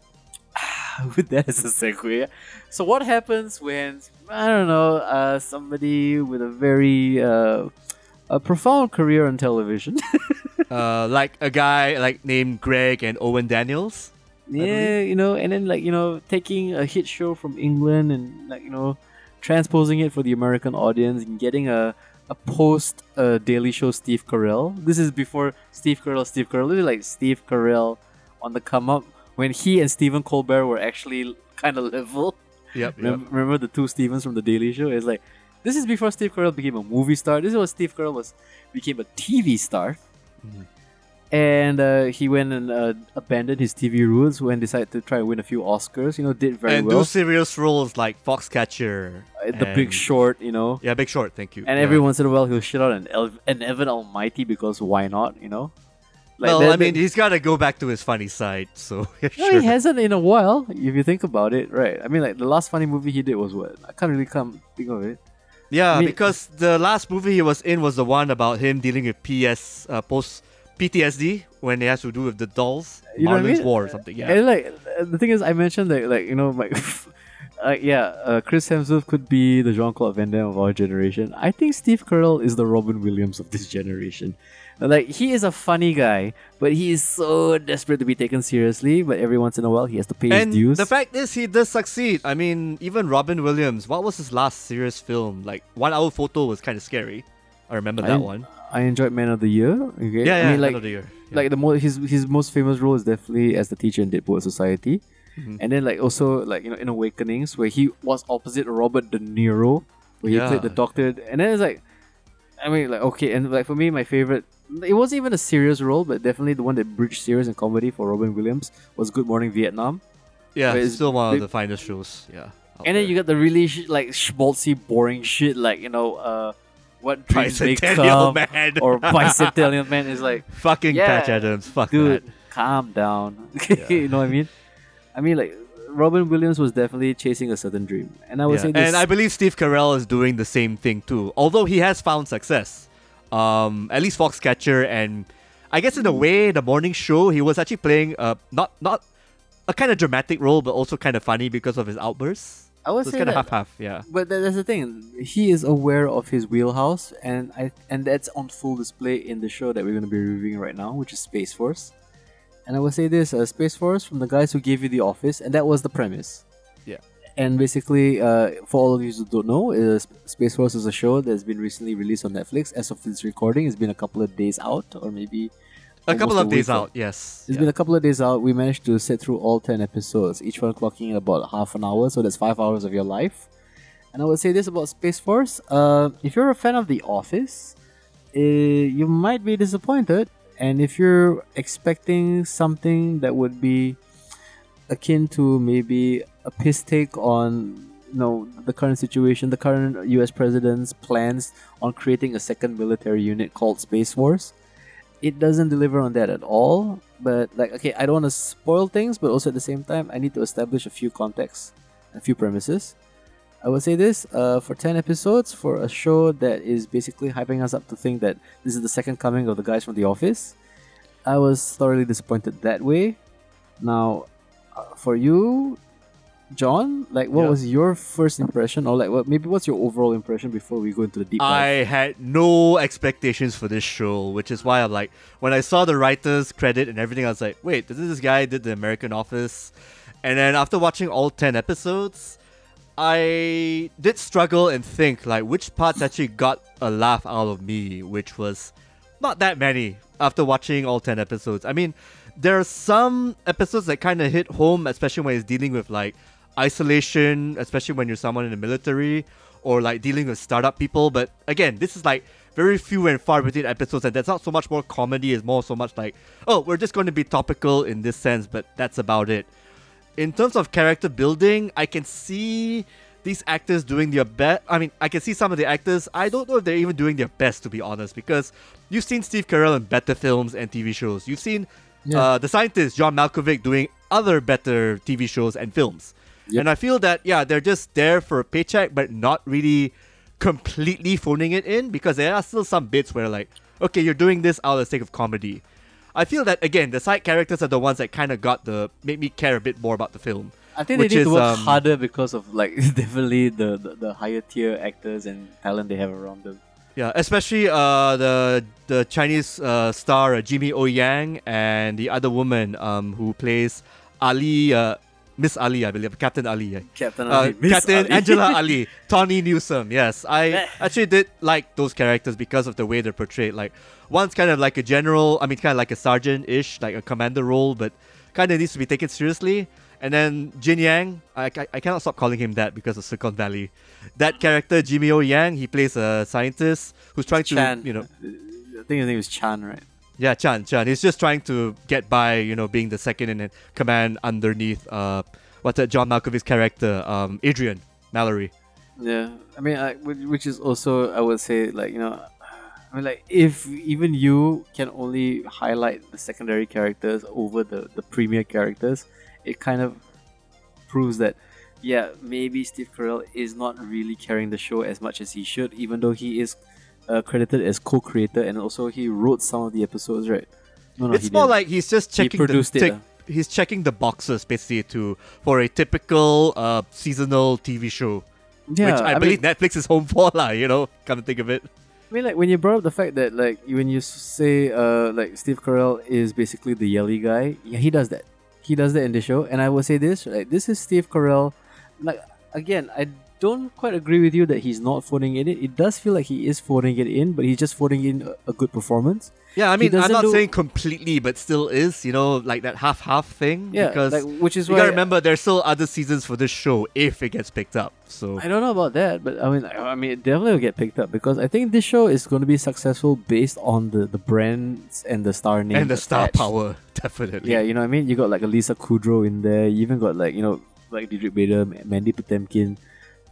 with that as a segue, so what happens when I don't know uh, somebody with a very uh, a profound career on television? uh, like a guy like named Greg and Owen Daniels. Yeah, you know, and then like you know, taking a hit show from England and like you know, transposing it for the American audience and getting a a post uh, Daily Show Steve Carell. This is before Steve Carell. Steve Carell. Like Steve Carell on the come up when he and Stephen Colbert were actually kind of level. Yep. Remember, remember the two Stevens from the Daily Show? It's like this is before Steve Carell became a movie star. This is what Steve Carell was became a TV star. Mhm. And uh, he went and uh, abandoned his TV rules when decided to try and win a few Oscars. You know, did very and well. do serious roles like Foxcatcher. Uh, the Big Short, you know. Yeah, Big Short. Thank you. And yeah. every once in a while he'll shit out an, El- an Evan Almighty because why not, you know? Well, I mean, he's got to go back to his funny side. So yeah, No, sure. he hasn't in a while. If you think about it, right? I mean, like the last funny movie he did was what? I can't really come think of it. Yeah, I mean- because the last movie he was in was the one about him dealing with PS uh, post PTSD when it has to do with the dolls, You know what I mean? War or something. Yeah, And like the thing is, I mentioned that like you know. Uh, yeah, uh, Chris Hemsworth could be the Jean Claude Van Damme of our generation. I think Steve Carell is the Robin Williams of this generation. Like he is a funny guy, but he is so desperate to be taken seriously. But every once in a while, he has to pay and his dues. the fact is he does succeed. I mean, even Robin Williams. What was his last serious film? Like One Hour Photo was kind of scary. I remember that I- one. I enjoyed Man of the Year. Okay, Yeah, yeah. I mean, like end of the year. Yeah. like the mo- his his most famous role is definitely as the teacher in Dead Poet Society, Mhm. and then like also like you know in Awakenings where he was opposite Robert De Niro, where he Yeah. played the doctor, and then it's like, I mean like okay, and like for me my favorite, it wasn't even a serious role, but definitely the one that bridged serious and comedy for Robin Williams was Good Morning Vietnam, yeah, it's still one of the finest shows. Yeah. and then there. you got the really sh- like schmaltzy boring shit like you know uh what dreams may come Man or Bicentennial Man is like. fucking Yeah, Patch Adams. Fuck dude, that. calm down. Yeah. you know what I mean? I mean, like Robin Williams was definitely chasing a certain dream, and I would Yeah, say this. And I believe Steve Carell is doing the same thing too. Although he has found success. Um, at least Foxcatcher and I guess in a way the morning show he was actually playing uh not not a kind of dramatic role but also kind of funny because of his outbursts. I would So say kind of half half. Yeah. but that- that's the thing. He is aware of his wheelhouse, and I and that's on full display in the show that we're going to be reviewing right now, which is Space Force. And I will say this: uh, Space Force from the guys who gave you The Office, and that was the premise. Yeah. And basically, uh, for all of you who don't know, is Space Force is a show that's been recently released on Netflix. As of this recording, it's been a couple of days out, or maybe A couple of week days out. Yes. It's Yeah. been a couple of days out. We managed to sit through all 10 episodes, each one clocking in about half an hour, so that's five hours of your life. And I would say this about Space Force uh, if you're a fan of The Office, uh, you might be disappointed. And if you're expecting something that would be akin to maybe a piss take on you know the current situation, the current U.S. president's plans on creating a second military unit called Space Force, it doesn't deliver on that at all. But like, okay, I don't want to spoil things, but also at the same time, I need to establish a few contexts, a few premises. I would say this uh, for 10 episodes for a show that is basically hyping us up to think that this is the second coming of the guys from The Office. I was thoroughly disappointed that way. Now, uh, for you, John, like, what Yeah. was your first impression, or like, what maybe what's your overall impression before we go into the deep dive? I had no expectations for this show, which is why I'm like, when I saw the writer's credit and everything, I was like, wait, this is this guy did the American Office? And then after watching all 10 episodes, I did struggle and think, like, which parts actually got a laugh out of me, which was not that many after watching all 10 episodes. I mean, there are some episodes that kind of hit home, especially when it's dealing with, like, isolation, especially when you're someone in the military or like dealing with startup people. But again, this is like very few and far between episodes, and that's not so much more comedy, it's more so much like, oh, we're just going to be topical in this sense, but that's about it. In terms of character building, I can see these actors doing their best. I mean, I can see some of the actors. I don't know if they're even doing their best, to be honest, because you've seen Steve Carell in better films and TV shows. You've seen Yeah. uh, the scientist John Malkovich doing other better TV shows and films. Yep. And I feel that yeah, they're just there for a paycheck, but not really completely phoning it in because there are still some bits where like, okay, you're doing this out of the sake of comedy. I feel that again, the side characters are the ones that kind of got the made me care a bit more about the film. I think they need to work um, harder because of like definitely the, the, the higher tier actors and talent they have around them. Yeah, especially uh the the Chinese uh, star uh, Jimmy O Yang and the other woman um who plays Ali, uh, Miss Ali, I believe, Captain Ali. Captain Uh, Ali, Miss Captain Ali. Angela Ali, Tawny Newsome. Yes, I actually did like those characters because of the way they're portrayed. Like one's kind of like a general, I mean, kind of like a sergeant-ish, like a commander role, but kind of needs to be taken seriously. And then Jin Yang, I, I, I cannot stop calling him that because of Silicon Valley. That character, Jimmy O Yang, he plays a scientist who's trying Chan. to, you know, I think his name is Chan, right? Yeah, Chan, Chan. He's just trying to get by, you know, being the second in command underneath, uh, what's that, John Malkovich's character, um, Adrian Mallory. Yeah, I mean, I, which is also I would say like you know, I mean like if even you can only highlight the secondary characters over the the premier characters, it kind of proves that yeah maybe Steve Carell is not really carrying the show as much as he should, even though he is uh, credited as co-creator and also he wrote some of the episodes, right? No, no, it's he more didn't. like he's just He checking the produced it, tick- uh. he's checking the boxes basically to for a typical uh seasonal TV show, yeah, which I, mean- believe Netflix is home for, lah. You know, come to think of it. I mean, like when you brought up the fact that like when you say uh like Steve Carell is basically the yelly guy, yeah, he does that. He does that in the show, and I will say this: like this is Steve Carell. Like again, I don't quite agree with you that he's not phoning in. It It does feel like he is phoning it in, but he's just phoning in a, good performance. Yeah, I mean, I'm doesn't do- saying completely, but still is, you know, like that half half thing. Yeah, because like which is you why gotta remember there's still other seasons for this show if it gets picked up. So I don't know about that, but I mean, I I mean, it definitely will get picked up because I think this show is going to be successful based on the the brands and the star names and the star attached. power, definitely. Yeah, you know what I mean? You got like a Lisa Kudrow in there. You even got like, you know, like Diedrich Bader, Ma- Mandy Patinkin,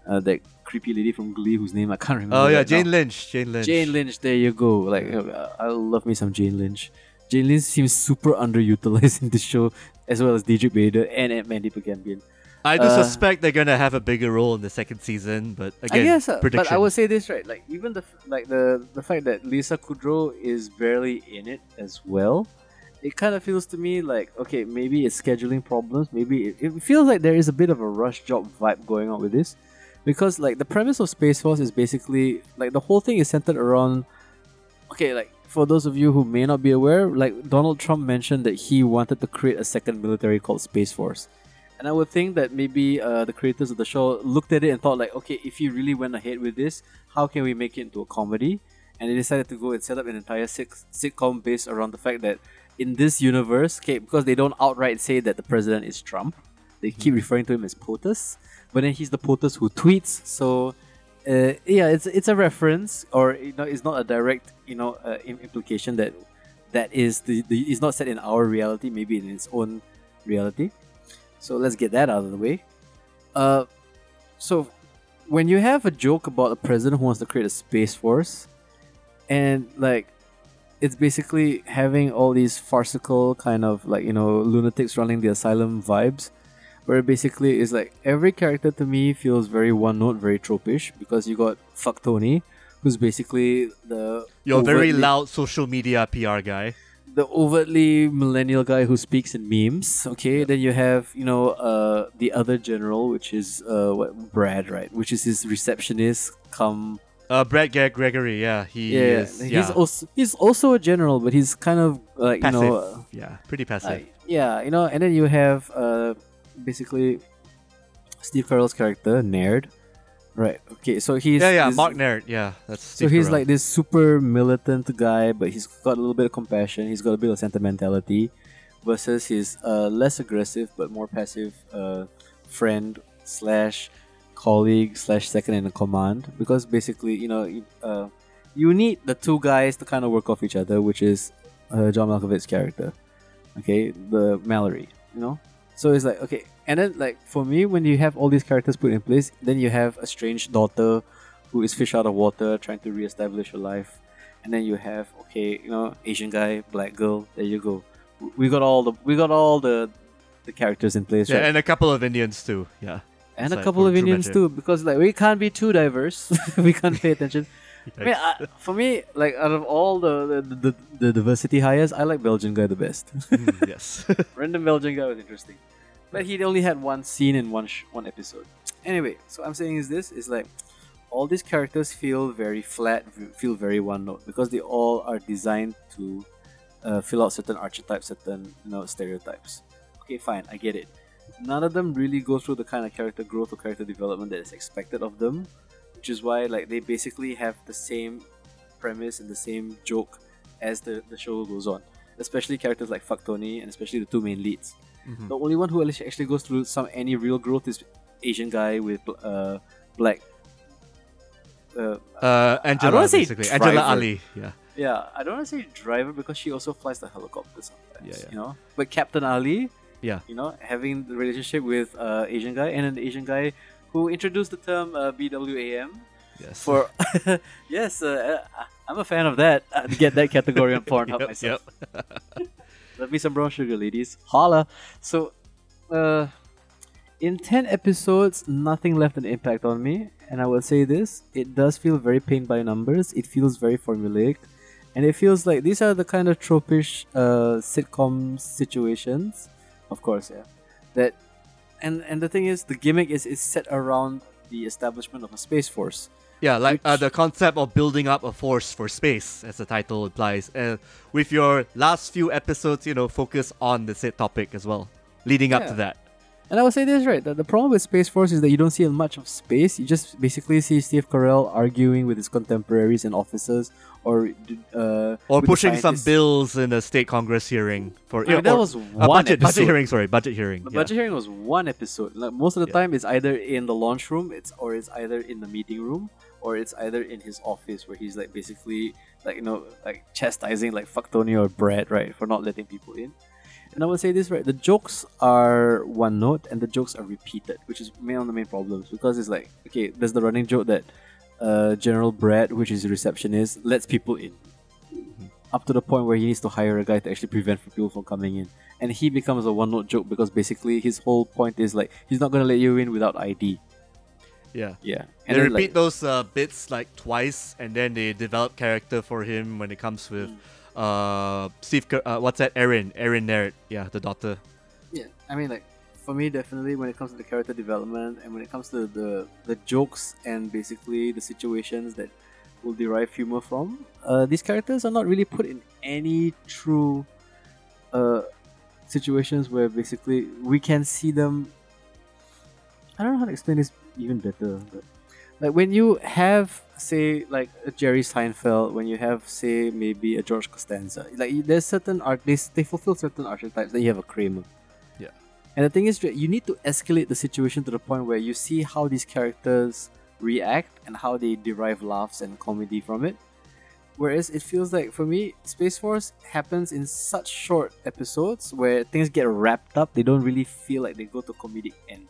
uh, that creepy lady from Glee whose name I can't remember. Oh yeah, right Jane now. Lynch. Jane Lynch. Jane Lynch, there you go. Like, uh, I love me some Jane Lynch. Jane Lynch seems super underutilized in this show, as well as Diedrich Bader and, and Mandy Patinkin. I do Uh, suspect they're gonna have a bigger role in the second season, but again, I guess, uh, prediction. but I would say this right, like even the like the the fact that Lisa Kudrow is barely in it as well, it kind of feels to me like okay, maybe it's scheduling problems. Maybe it, it feels like there is a bit of a rush job vibe going on with this, because like the premise of Space Force is basically like the whole thing is centered around. Okay, like for those of you who may not be aware, like Donald Trump mentioned that he wanted to create a second military called Space Force. And I would think that maybe uh, the creators of the show looked at it and thought, like, okay, if you really went ahead with this, how can we make it into a comedy? And they decided to go and set up an entire six- sitcom based around the fact that in this universe, okay, because they don't outright say that the president is Trump, they keep referring to him as POTUS, but then he's the POTUS who tweets. So, uh, yeah, it's it's a reference, or you know, it's not a direct, you know, uh, implication that that is the, the is not set in our reality, maybe in its own reality. So let's get that out of the way. Uh, so when you have a joke about a president who wants to create a space force, and like it's basically having all these farcical kind of like you know lunatics running the asylum vibes, where basically it's like every character to me feels very one note, very tropish because you got fuck Tony, who's basically the You're very loud social media PR guy. the overtly millennial guy who speaks in memes. Okay, then you have you know uh the other general, which is uh what Brad, right? Which is his receptionist. Come, Uh, Brad Gre- Gregory, yeah, he yeah, is. he's also he's also a general, but he's kind of like passive. you know, uh, yeah, pretty passive. yeah, you know. And then you have uh basically Steve Carell's character Naird, right? Okay, so he's yeah, yeah, Mark Naird. Yeah, that's. So he's Carell. like this super militant guy, but he's got a little bit of compassion. He's got a bit of sentimentality, versus his uh, less aggressive but more passive uh, friend slash colleague slash second in command. Because basically, you know, you- uh, you need the two guys to kind of work off each other, which is uh, John Malkovich's character, okay, the Mallory, you know. So it's like okay, and then like for me, when you have all these characters put in place, then you have a strange daughter who is fish out of water trying to reestablish her life. And then you have okay you know asian guy black girl there you go. We got all the we got all the the characters in place yeah, right? and a couple of Indians too. Yeah, and it's a like couple of indians too because like we can't be too diverse. We can't pay attention I mean, I, for me, like out of all the the, the the diversity hires, I like Belgian guy the best. Mm, yes. Random Belgian guy was interesting, but he only had one scene in one sh- one episode. Anyway, so I'm saying is this is like all these characters feel very flat, feel very one note because they all are designed to uh, fill out certain archetypes, certain you know stereotypes. okay, fine, I get it. None of them really go through the kind of character growth or character development that is expected of them, which is why like they basically have the same premise and the same joke as the, the show goes on. Especially characters like Fuck Tony and especially the two main leads. Mhm. The only one who actually goes through some any real growth is Asian guy with uh, black. Uh, Uh, Angela, say basically. Angela. Ali. Yeah. yeah, I don't want to say driver because she also flies the helicopter sometimes. Yeah, yeah. You know, but Captain Ali, Yeah. you know, having the relationship with uh, Asian guy and an Asian guy who introduced the term uh, BWAM Yes. for yes, uh, I'm a fan of that. Get that category on Pornhub Yep, myself. yep. Love me some brown sugar, ladies. Holla. So, uh, in 10 episodes, nothing left an impact on me. And I will say this it does feel very paint by numbers. It feels very formulaic. And it feels like these are the kind of tropish uh, sitcom situations. Of course, yeah. That, and, and the thing is, the gimmick is, is set around the establishment of a space force. Yeah, like uh, the concept of building up a force for space, as the title implies. And with your last few episodes, you know, focus on the said topic as well, leading up Yeah. to that. And I would say this right. That the problem with Space Force is that you don't see much of space. You just basically see Steve Carell arguing with his contemporaries and officers, or uh, Or pushing some bills in a state congress hearing for I mean, that was uh, one budget budget hearing. Sorry, budget hearing. The yeah. budget hearing was one episode. Like most of the Yeah. time, it's either in the launch room, it's or it's either in the meeting room, or it's either in his office where he's like basically like you know like chastising like fuck Tony or Brad right for not letting people in. And I would say this right, the jokes are one note and the jokes are repeated, which is one of the main problems because it's like okay, there's the running joke that uh, General Brad, which is the receptionist, lets people in. Up to the point where he needs to hire a guy to actually prevent people from coming in and he becomes a one note joke because basically his whole point is like he's not gonna let you in without ID. yeah. Yeah, They then, repeat like, those uh, bits like twice, and then they develop character for him when it comes with Mm. uh Steve. Car- uh, what's that? Erin. Erin Naird. Yeah, the daughter. yeah. I mean, like for me, definitely when it comes to the character development and when it comes to the the jokes and basically the situations that will derive humor from, uh, these characters are not really put in any true uh situations where basically we can see them. I don't know how to explain this even better, but like when you have say like a Jerry Seinfeld, when you have say maybe a George Costanza, like there's certain art they, they fulfill certain archetypes. Then you have a Kramer. And the thing is, you need to escalate the situation to the point where you see how these characters react and how they derive laughs and comedy from it. Whereas it feels like for me, Space Force happens in such short episodes where things get wrapped up. They don't really feel like they go to comedic end.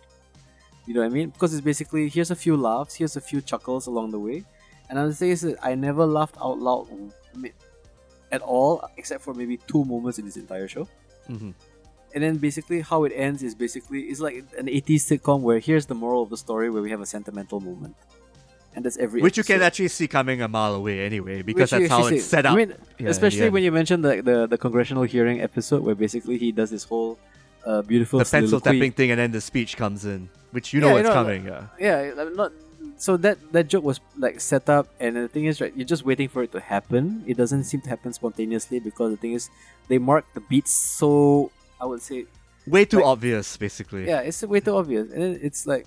You know what I mean? Because it's basically here's a few laughs, here's a few chuckles along the way, and I would say is that I never laughed out loud at all, except for maybe two moments in this entire show. hmm And then basically how it ends is basically it's like an 80s sitcom where here's the moral of the story where we have a sentimental moment, and that's every Which you can actually see coming a mile away anyway, because Which that's how it's see- set up. I mean, Yeah, especially yeah. when you mentioned the, the the congressional hearing episode where basically he does this whole uh, beautiful the pencil tapping thing, and then the speech comes in, which you know Yeah, what's you know, coming. Yeah. yeah I'm not so that that joke was like set up and the thing is right you're just waiting for it to happen it doesn't seem to happen spontaneously because the thing is they mark the beats so i would say Way too Like- obvious, basically. yeah it's way too obvious. And it's like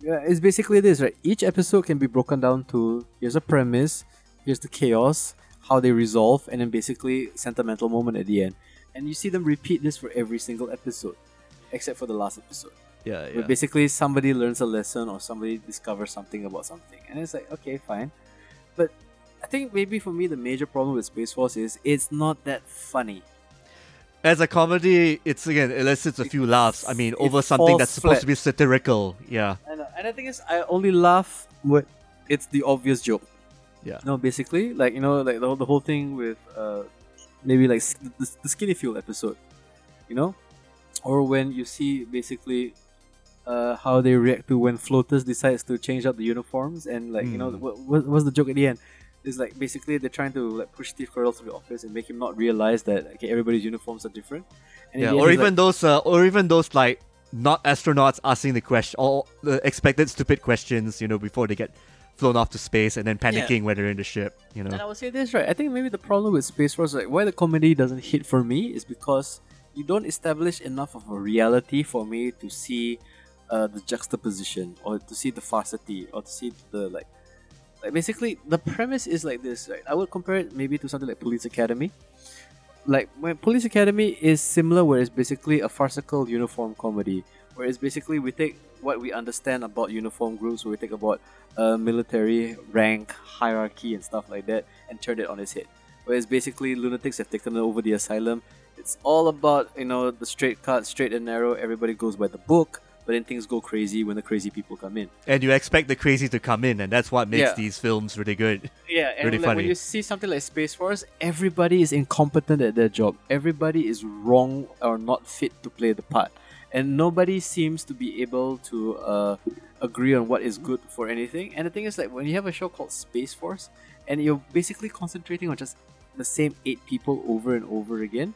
yeah it's basically this right? Each episode can be broken down to here's a premise here's the chaos how they resolve and then basically sentimental moment at the end. And you see them repeat this for every single episode except for the last episode. Yeah, where yeah. basically somebody learns a lesson or somebody discovers something about something. And it's like okay fine. But i think maybe for me the major problem with space force is it's not that funny As a comedy, it's again elicits a few laughs. I mean, it over something that's supposed to be satirical. Yeah, and, uh, and the thing is i only laugh when it's the obvious joke yeah. no basically like you know like the, whole- the whole thing with uh maybe like the, the skinny fuel episode you know or when you see basically uh, how they react to when floaters decides to change up the uniforms and like you know Mm. what, what what's the joke at the end it's like basically they're trying to like push Steve Carell to the office and make him not realize that okay everybody's uniforms are different and Yeah, or even like, those, uh, or even those like not astronauts asking the question, all the expected stupid questions, you know, before they get flown off to space and then panicking when they're in the ship. You know. And I will say this right. I think maybe the problem with Space Force, like why the comedy doesn't hit for me, is because you don't establish enough of a reality for me to see uh, the juxtaposition or to see the falsity or to see the like like basically the premise is like this right? I would compare it maybe to something like police academy. Like when police academy is similar where it's basically a farcical uniform comedy where it's basically we take what we understand about uniform groups where we take about uh, military rank hierarchy and stuff like that and turn it on its head. Where it's basically lunatics have taken over the asylum. It's all about you know the straight cut straight and narrow. Everybody goes by the book but then things go crazy when the crazy people come in. And you expect the crazy to come in, and that's what makes Yeah. these films really good. Yeah, and Really like funny. when you see something like Space Force, everybody is incompetent at their job. Everybody is wrong or not fit to play the part, and nobody seems to be able to uh, agree on what is good for anything. And the thing is, like when you have a show called Space Force, and you're basically concentrating on just the same eight people over and over again.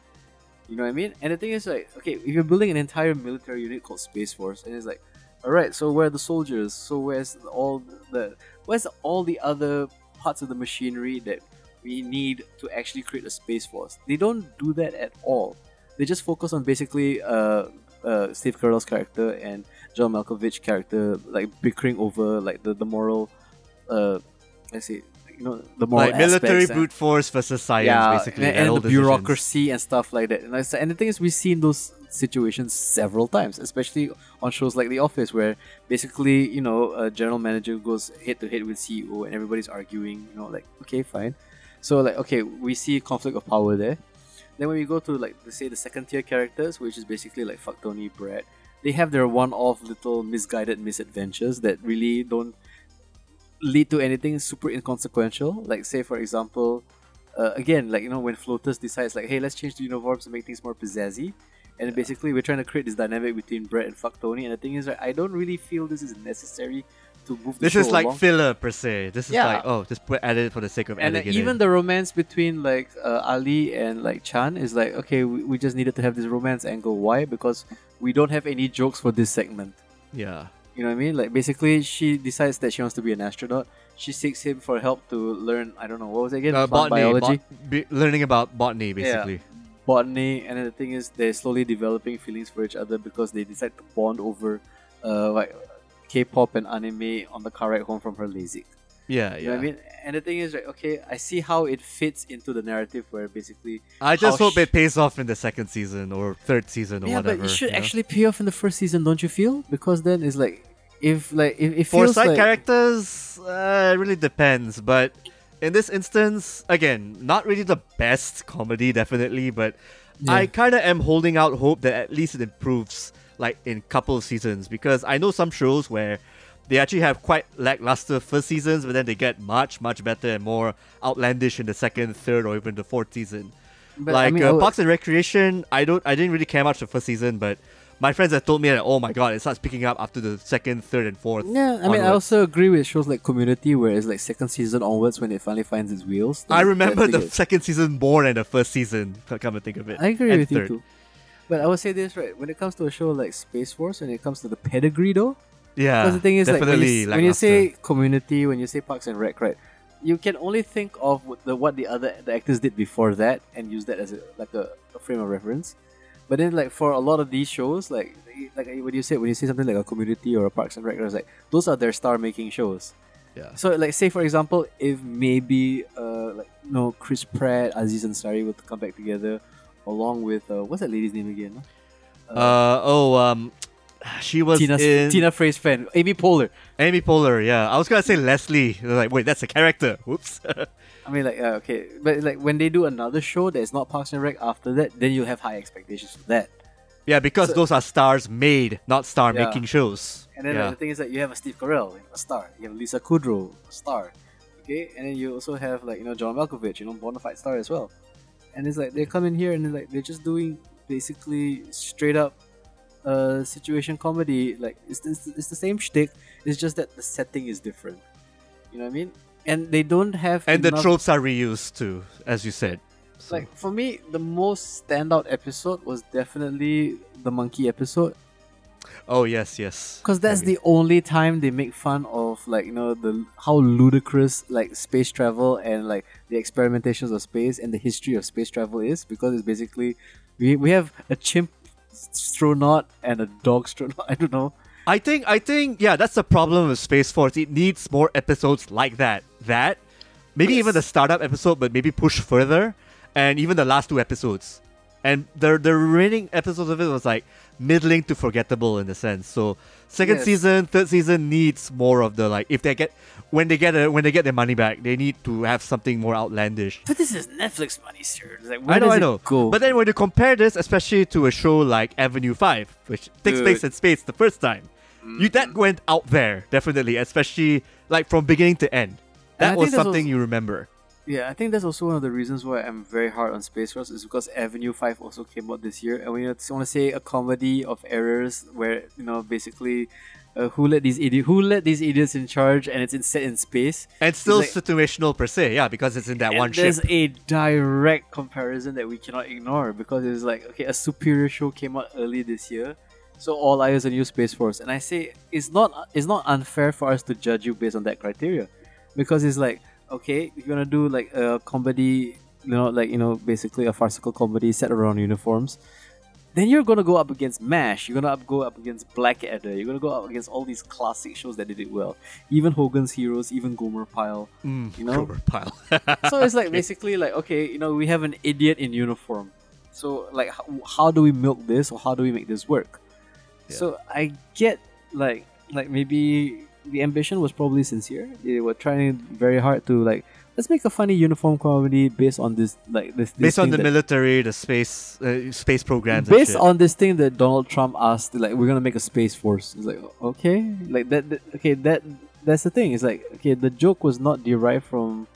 You know what I mean? And the thing is, like, okay, if you're building an entire military unit called Space Force, and it's like, all right, so where are the soldiers? So where's all the where's all the other parts of the machinery that we need to actually create a space force? They don't do that at all. They just focus on basically uh, uh, Steve Carell's character and John Malkovich character like bickering over like the the moral, uh, let's say you know the moral like military brute force versus science, yeah, basically. and, and and the decisions. bureaucracy and stuff like that. And, I and the thing is, we've seen those situations several times, especially on shows like The Office, where basically, you know, a general manager goes head to head with CEO and everybody's arguing. You know, like okay, fine. So like okay, we see conflict of power there. Then when we go to like say the second tier characters, which is basically like fuck Tony, Brad, they have their one-off little misguided misadventures that really don't lead to anything super inconsequential. Like say for example, uh, again, like you know, when Floaters decides like, hey, let's change the uniforms to make things more pizzazzy, and basically we're trying to create this dynamic between Brett and Fuck Tony. And the thing is, like, I don't really feel this is necessary to move the This is like along. filler per se. This is Yeah. like oh, just put add it for the sake of and adding uh, it even the romance between like uh, Ali and like Chan is like okay, we, we just needed to have this romance angle. Why? Because we don't have any jokes for this segment. yeah. You know what I mean? Like basically, she decides that she wants to be an astronaut. She seeks him for help to learn. I don't know what was it again. Uh, Plant botany, biology, bot- learning about botany, basically. botany, and then the thing is, they're slowly developing feelings for each other because they decide to bond over, uh, like K-pop and anime on the car ride home from her LASIK. Yeah, yeah. You know what I mean? And the thing is, like, okay, I see how it fits into the narrative where basically I just hope sh- it pays off in the second season or third season or yeah, whatever. but it should you know? actually pay off in the first season, don't you feel? Because then it's like if like if it For feels side like characters, uh, it really depends. But in this instance, again, not really the best comedy, definitely. But I kind of am holding out hope that at least it improves, like in couple seasons, because I know some shows where they actually have quite lackluster first seasons, but then they get much, much better and more outlandish in the second, third, or even the fourth season. But, I like mean, uh, I would- Parks and Recreation, I don't, I didn't really care much the first season, but my friends have told me that oh my god, it starts picking up after the second, third, and fourth. Yeah, I mean, I also agree with shows like Community, where it's like second season onwards when it finally finds its wheels. I remember the second season more than the first season. Come and think of it. I agree And with third. you too. But I would say this right when it comes to a show like Space Force, when it comes to the pedigree though, Yeah, because the thing is like when definitely you, when you say. Community, when you say Parks and Rec, right, you can only think of what the what the other the actors did before that and use that as a, like a, a frame of reference. But then like for a lot of these shows, like like when you say when you say something like a Community or a Parks and Rec, it's like those are their star making shows. yeah. So like say for example, if maybe uh like you know Chris Pratt, Aziz Ansari would come back together, along with uh, what's that lady's name again? Uh oh um, she was Tina in Tina Fey's fan, Amy Poehler. Amy Poehler. Yeah, I was gonna say Leslie. Like, wait, that's a character. Whoops. I mean like uh, okay, but like when they do another show that is not Parks and Rec after that, then you'll have high expectations for that. yeah, because So- those are stars made, not star Yeah. making shows. And then yeah. like, the thing is that you have a Steve Carell, a star. You have Lisa Kudrow, a star. Okay, and then you also have like you know John Malkovich, you know, bona fide star as well. And it's like they come in here and they're like they're just doing basically straight up uh situation comedy. Like it's it's, it's the same shtick. It's just that the setting is different. You know what I mean? And they don't have and the tropes are reused too, as you said. So- like for me, the most standout episode was definitely the monkey episode. Oh yes, yes. Because that's the only time they make fun of like you know the how ludicrous like space travel and like the experimentations of space and the history of space travel is because it's basically we, we have a chimp astronaut and a dog astronaut. I don't know. I think I think yeah, that's the problem with Space Force. It needs more episodes like that. That maybe even the startup episode, but maybe push further, and even the last two episodes. And the the remaining episodes of it was like middling to forgettable in a sense. So second Yes. season, third season needs more of the like if they get when they get a, when they get their money back, they need to have something more outlandish. But this is Netflix money, sir. Like, I know, does I it know. Go? But then when you compare this, especially to a show like Avenue Five, which takes Dude. place in space the first time, you that Mm-hmm. went out there definitely, especially like from beginning to end. That was something also- you remember. Yeah, I think that's also one of the reasons why I'm very hard on Space Force is because Avenue Five also came out this year, and we want to say a comedy of errors where you know basically. Uh, who let these idiot? Who let these idiots in charge? And it's in, set in space. And still like- situational per se, yeah, because it's in that and one there's ship. a direct comparison that we cannot ignore because it's like okay, a superior show came out early this year, so all eyes on you, Space Force. And I say it's not it's not unfair for us to judge you based on that criteria, because it's like okay, you're gonna do like a comedy, you know, like you know, basically a farcical comedy set around uniforms. Then you're gonna go up against MASH. You're gonna up, go up against Blackadder. You're gonna go up against all these classic shows that did it well. Even Hogan's Heroes, even Gomer Pyle Mm, you know? Gomer Pyle. so it's like basically like okay you know we have an idiot in uniform so like how, how do we milk this or how do we make this work Yeah. so i get like like maybe the ambition was probably sincere they were trying very hard to like let's make a funny uniform comedy based on this like this, this based on the military, the space uh, space programs. based on this thing that Donald Trump asked, like we're gonna make a space force. It's like okay, like that. that okay, that that's the thing. It's like okay, the joke was not derived from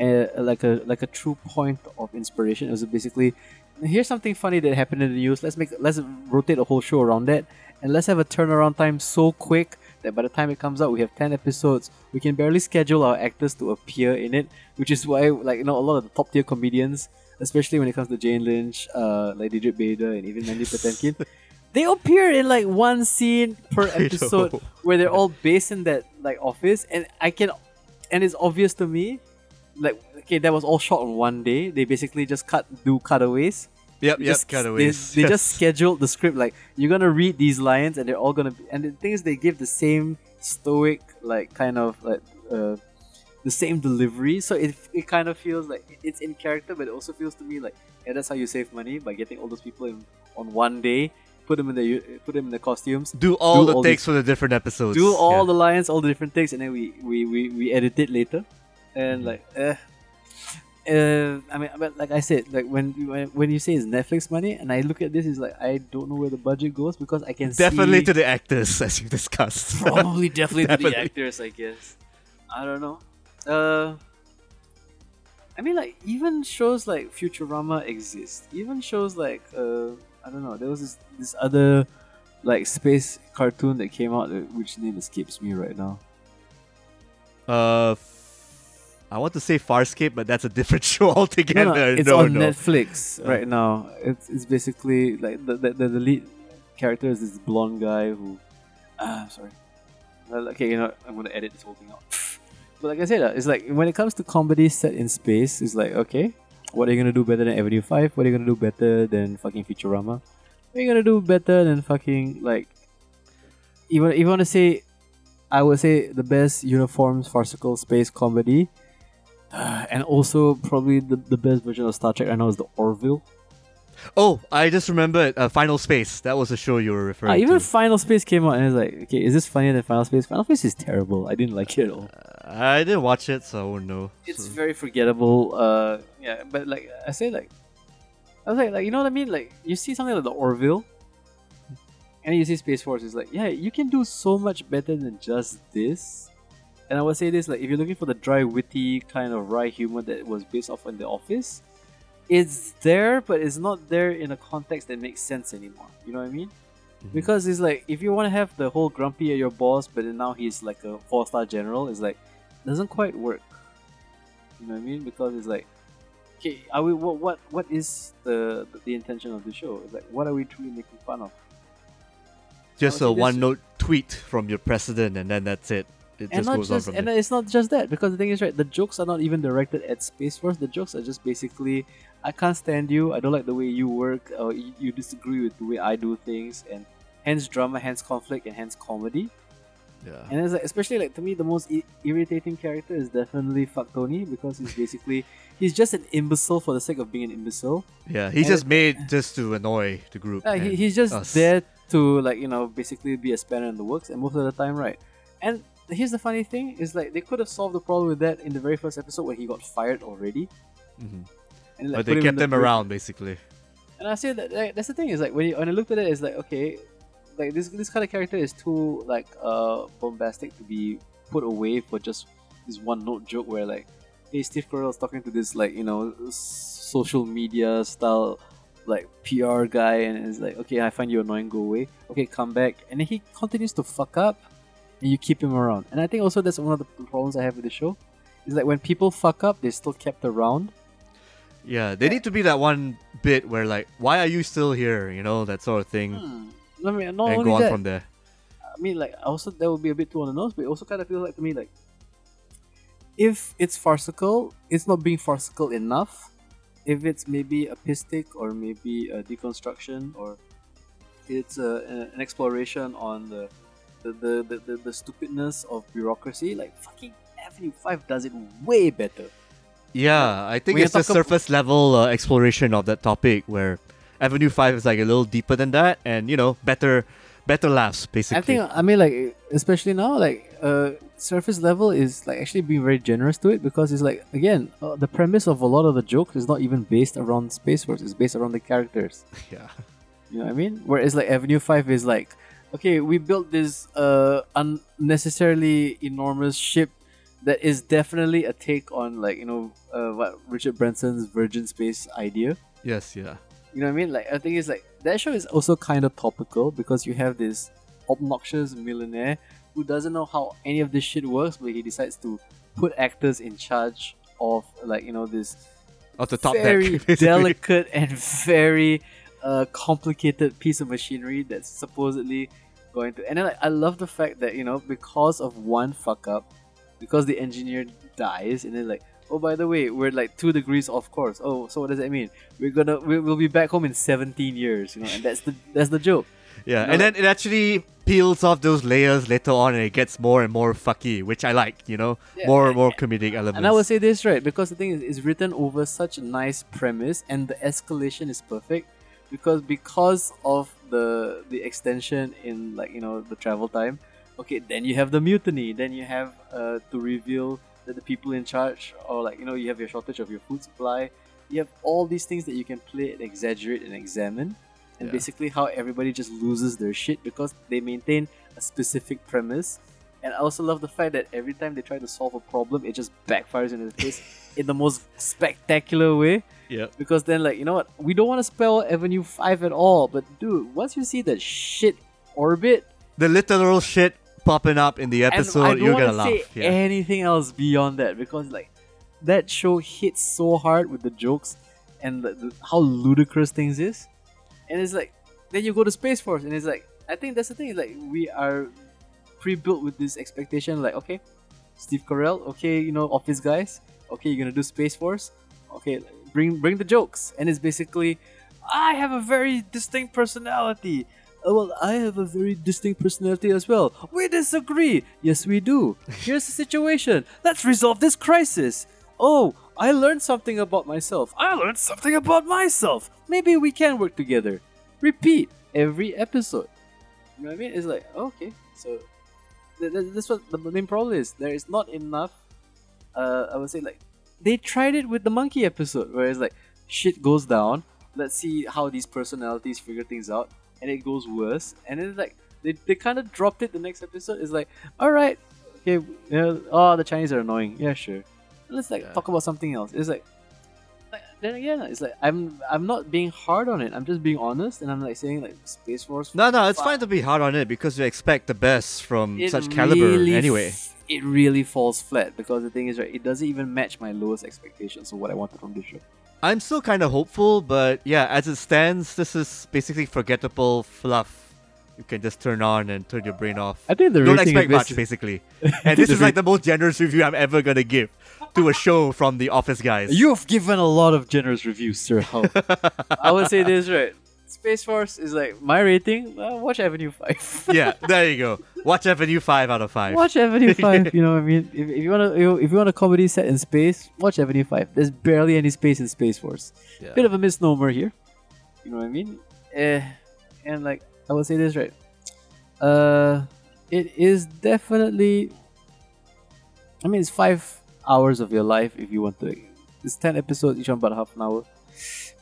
a, like a like a true point of inspiration. It was basically here's something funny that happened in the news. Let's make let's rotate a whole show around that, and let's have a turnaround time so quick that by the time it comes out, we have ten episodes. We can barely schedule our actors to appear in it, which is why like you know a lot of the top tier comedians especially when it comes to Jane Lynch, uh, like Diedrich Bader, and even Mandy Patinkin. They appear in like one scene per episode where they're all based in that like office, and I can, and it's obvious to me, like okay, that was all shot on one day. They basically just cut do cutaways. Yep, yep, just, cutaways. They, they yes. just scheduled the script like you're gonna read these lines, and they're all gonna. Be, and the thing is, they give the same stoic like kind of like. Uh, the same delivery, so it, it kind of feels like it's in character, but it also feels to me like yeah, that's how you save money by getting all those people in on one day, put them in the put them in the costumes, do all do the all takes for the different episodes. do all yeah. the lines, all the different takes, and then we we, we, we edit it later, and Mhm. like eh. Uh, I mean, but like I said, like when, when when you say it's Netflix money, and I look at this, it's like I don't know where the budget goes because I can definitely see to the actors as you discussed. probably definitely, to the actors, I guess. I don't know. Uh, I mean, like even shows like Futurama exist. Even shows like uh, I don't know. There was this this other like space cartoon that came out, which name escapes me right now. Uh, f- I want to say Farscape, but that's a different show altogether. No, no, it's no, on no. Netflix Uh. right now. It's, it's basically like the, the, the, lead character is this blonde guy who. Ah, I'm sorry. Okay, you know, I'm gonna edit this whole thing out. But like I said, uh, it's like when it comes to comedy set in space, it's like okay, what are you gonna do better than Avenue Five? What are you gonna do better than fucking Futurama? What are you gonna do better than fucking like? Even if you want to say, I would say the best uniforms farcical space comedy. Uh, and also probably the, the best version of Star Trek I know is the Orville. Oh, I just remembered uh, Final Space. That was the show you were referring Ah, even to. Final Space came out and it's like, okay, is this funnier than Final Space? Final Space is terrible. I didn't like it at all. I didn't watch it, so I won't know. It's So- very forgettable. Uh, yeah, but like I say, like I was like, like you know what I mean? Like you see something like the Orville, and you see Space Force. It's like, yeah, you can do so much better than just this. And I would say this, like if you're looking for the dry, witty kind of wry humor that was based off in The Office, it's there, but it's not there in a context that makes sense anymore. You know what I mean? Mhm. Because it's like if you want to have the whole grumpy at your boss, but then now he's like a four star general, it's like doesn't quite work. You know what I mean? Because it's like, okay, are we what what what is the the, intention of the show? It's like what are we truly making fun of? just a would say this- one note tweet from your president, and then that's it. It and just not goes just on from and there. it's not just that because the thing is right the jokes are not even directed at space force the jokes are just basically i can't stand you i don't like the way you work or you, you disagree with the way i do things and hence drama hence conflict and hence comedy Yeah. and it's like especially like to me the most I- irritating character is definitely fuck tony because he's basically he's just an imbecile for the sake of being an imbecile Yeah, he's and just made just to annoy the group. yeah, he, he's just us. there to like you know basically be a spanner in the works, and most of the time, right. And here's the funny thing: is like they could have solved the problem with that in the very first episode when he got fired already, Mhm. and like, But they kept the him group. around basically. And I say that like, that's the thing is like when you, when I looked at it, it's like okay, like this this kind of character is too like uh bombastic to be put away for just this one note joke where like, hey, Steve Carell's talking to this like you know social media style like PR guy, and it's like okay, I find you annoying, go away. Okay, come back, and then he continues to fuck up, and you keep him around. And I think also that's one of the problems I have with the show. Is like when people fuck up, they're still kept around. Yeah, they need to be that one bit where like, why are you still here? You know, that sort of thing, Hmm. I mean, not and only go on that, from there. I mean, like, also that would be a bit too on the nose, but it also kind of feels like to me like if it's farcical, it's not being farcical enough. If it's maybe a pistic or maybe a deconstruction or it's a, a- an exploration on the the, the, the, the the stupidness of bureaucracy, like fucking Avenue Five does it way better. Yeah, I think When it's ab- surface level uh, exploration of that topic where Avenue Five is like a little deeper than that, and you know, better, better laughs basically. I think I mean like especially now like uh surface level is like actually being very generous to it because it's like again uh, the premise of a lot of the jokes is not even based around space force it's based around the characters yeah, you know what I mean whereas like Avenue 5 is like okay we built this uh unnecessarily enormous ship that is definitely a take on like you know uh, what Richard Branson's Virgin Space idea. Yes, yeah, you know what I mean? Like I think it's like that show is also kind of topical because you have this obnoxious millionaire who doesn't know how any of this shit works, but he decides to put actors in charge of like you know this off the top very deck, delicate and very uh, complicated piece of machinery that's supposedly going to. And then like, I love the fact that you know because of one fuck up, because the engineer dies, and then like. Oh, by the way, we're like two degrees off course. Oh, so what does that mean? We're gonna we- we'll be back home in seventeen years, you know, and that's the that's the joke. Yeah, No, and then it actually peels off those layers later on, and it gets more and more fucky, which I like. You know, Yeah, more and- and more comedic elements. And I will say this right because the thing is, it's written over such a nice premise, and the escalation is perfect because because of the the extension in like you know the travel time. Okay, then you have the mutiny. Then you have uh, to reveal that the people in charge, or like you know, you have your shortage of your food supply. You have all these things that you can play and exaggerate and examine, and Yeah. basically how everybody just loses their shit because they maintain a specific premise. And I also love the fact that every time they try to solve a problem, it just backfires in their face in the most spectacular way. yeah, Because then, like, you know what? We don't want to spell Avenue 5 at all. But, dude, once you see that shit orbit, the literal shit popping up in the episode, you're gonna to say laugh. Yeah. anything else beyond that because, like, that show hits so hard with the jokes and the, the, how ludicrous things is. And it's like, then you go to Space Force, and it's like, I think that's the thing. Like, we are pre-built with this expectation. Like, okay, Steve Carell, okay, you know, Office guys, okay, you're gonna do Space Force, okay, bring bring the jokes, and it's basically, I have a very distinct personality. Oh, well, I have a very distinct personality as well. We disagree. Yes, we do. Here's the situation. Let's resolve this crisis. Oh, I learned something about myself. I learned something about myself. Maybe we can work together. Repeat every episode. You know what I mean? It's like, okay, so th- th- that's what the main problem is. There is not enough. Uh, I would say like they tried it with the monkey episode, where it's like shit goes down. Let's see how these personalities figure things out, and it goes worse. And then like they, they kind of dropped it. The next episode is like, all right, okay, you know, oh the Chinese are annoying. Yeah, sure. Let's like Yeah. talk about something else. It's like. Then again, it's like I'm I'm not being hard on it. I'm just being honest, and I'm like saying like Space Force No, no, it's fine to be hard on it because you expect the best from it such caliber really anyway. f- it really falls flat because the thing is, right, it doesn't even match my lowest expectations of what I wanted from this show. I'm still kind of hopeful, but yeah, as it stands, this is basically forgettable fluff you can just turn on and turn your brain off. I think the Don't expect much, basi- basically. And this is like the most generous review I'm ever gonna give to a show from the Office guys. You've given a lot of generous reviews, sir. How? I would say this right. Space Force is like my rating. Uh, watch Avenue Five. yeah, there you go. Watch Avenue Five out of five. watch Avenue Five. You know what I mean? If, if you wanna, if you want a comedy set in space, watch Avenue Five. There's barely any space in Space Force. Yeah. Bit of a misnomer here. You know what I mean? Eh, and like I would say this right. Uh, it is definitely. I mean, it's five hours of your life if you want to. It's ten episodes, each one about half an hour.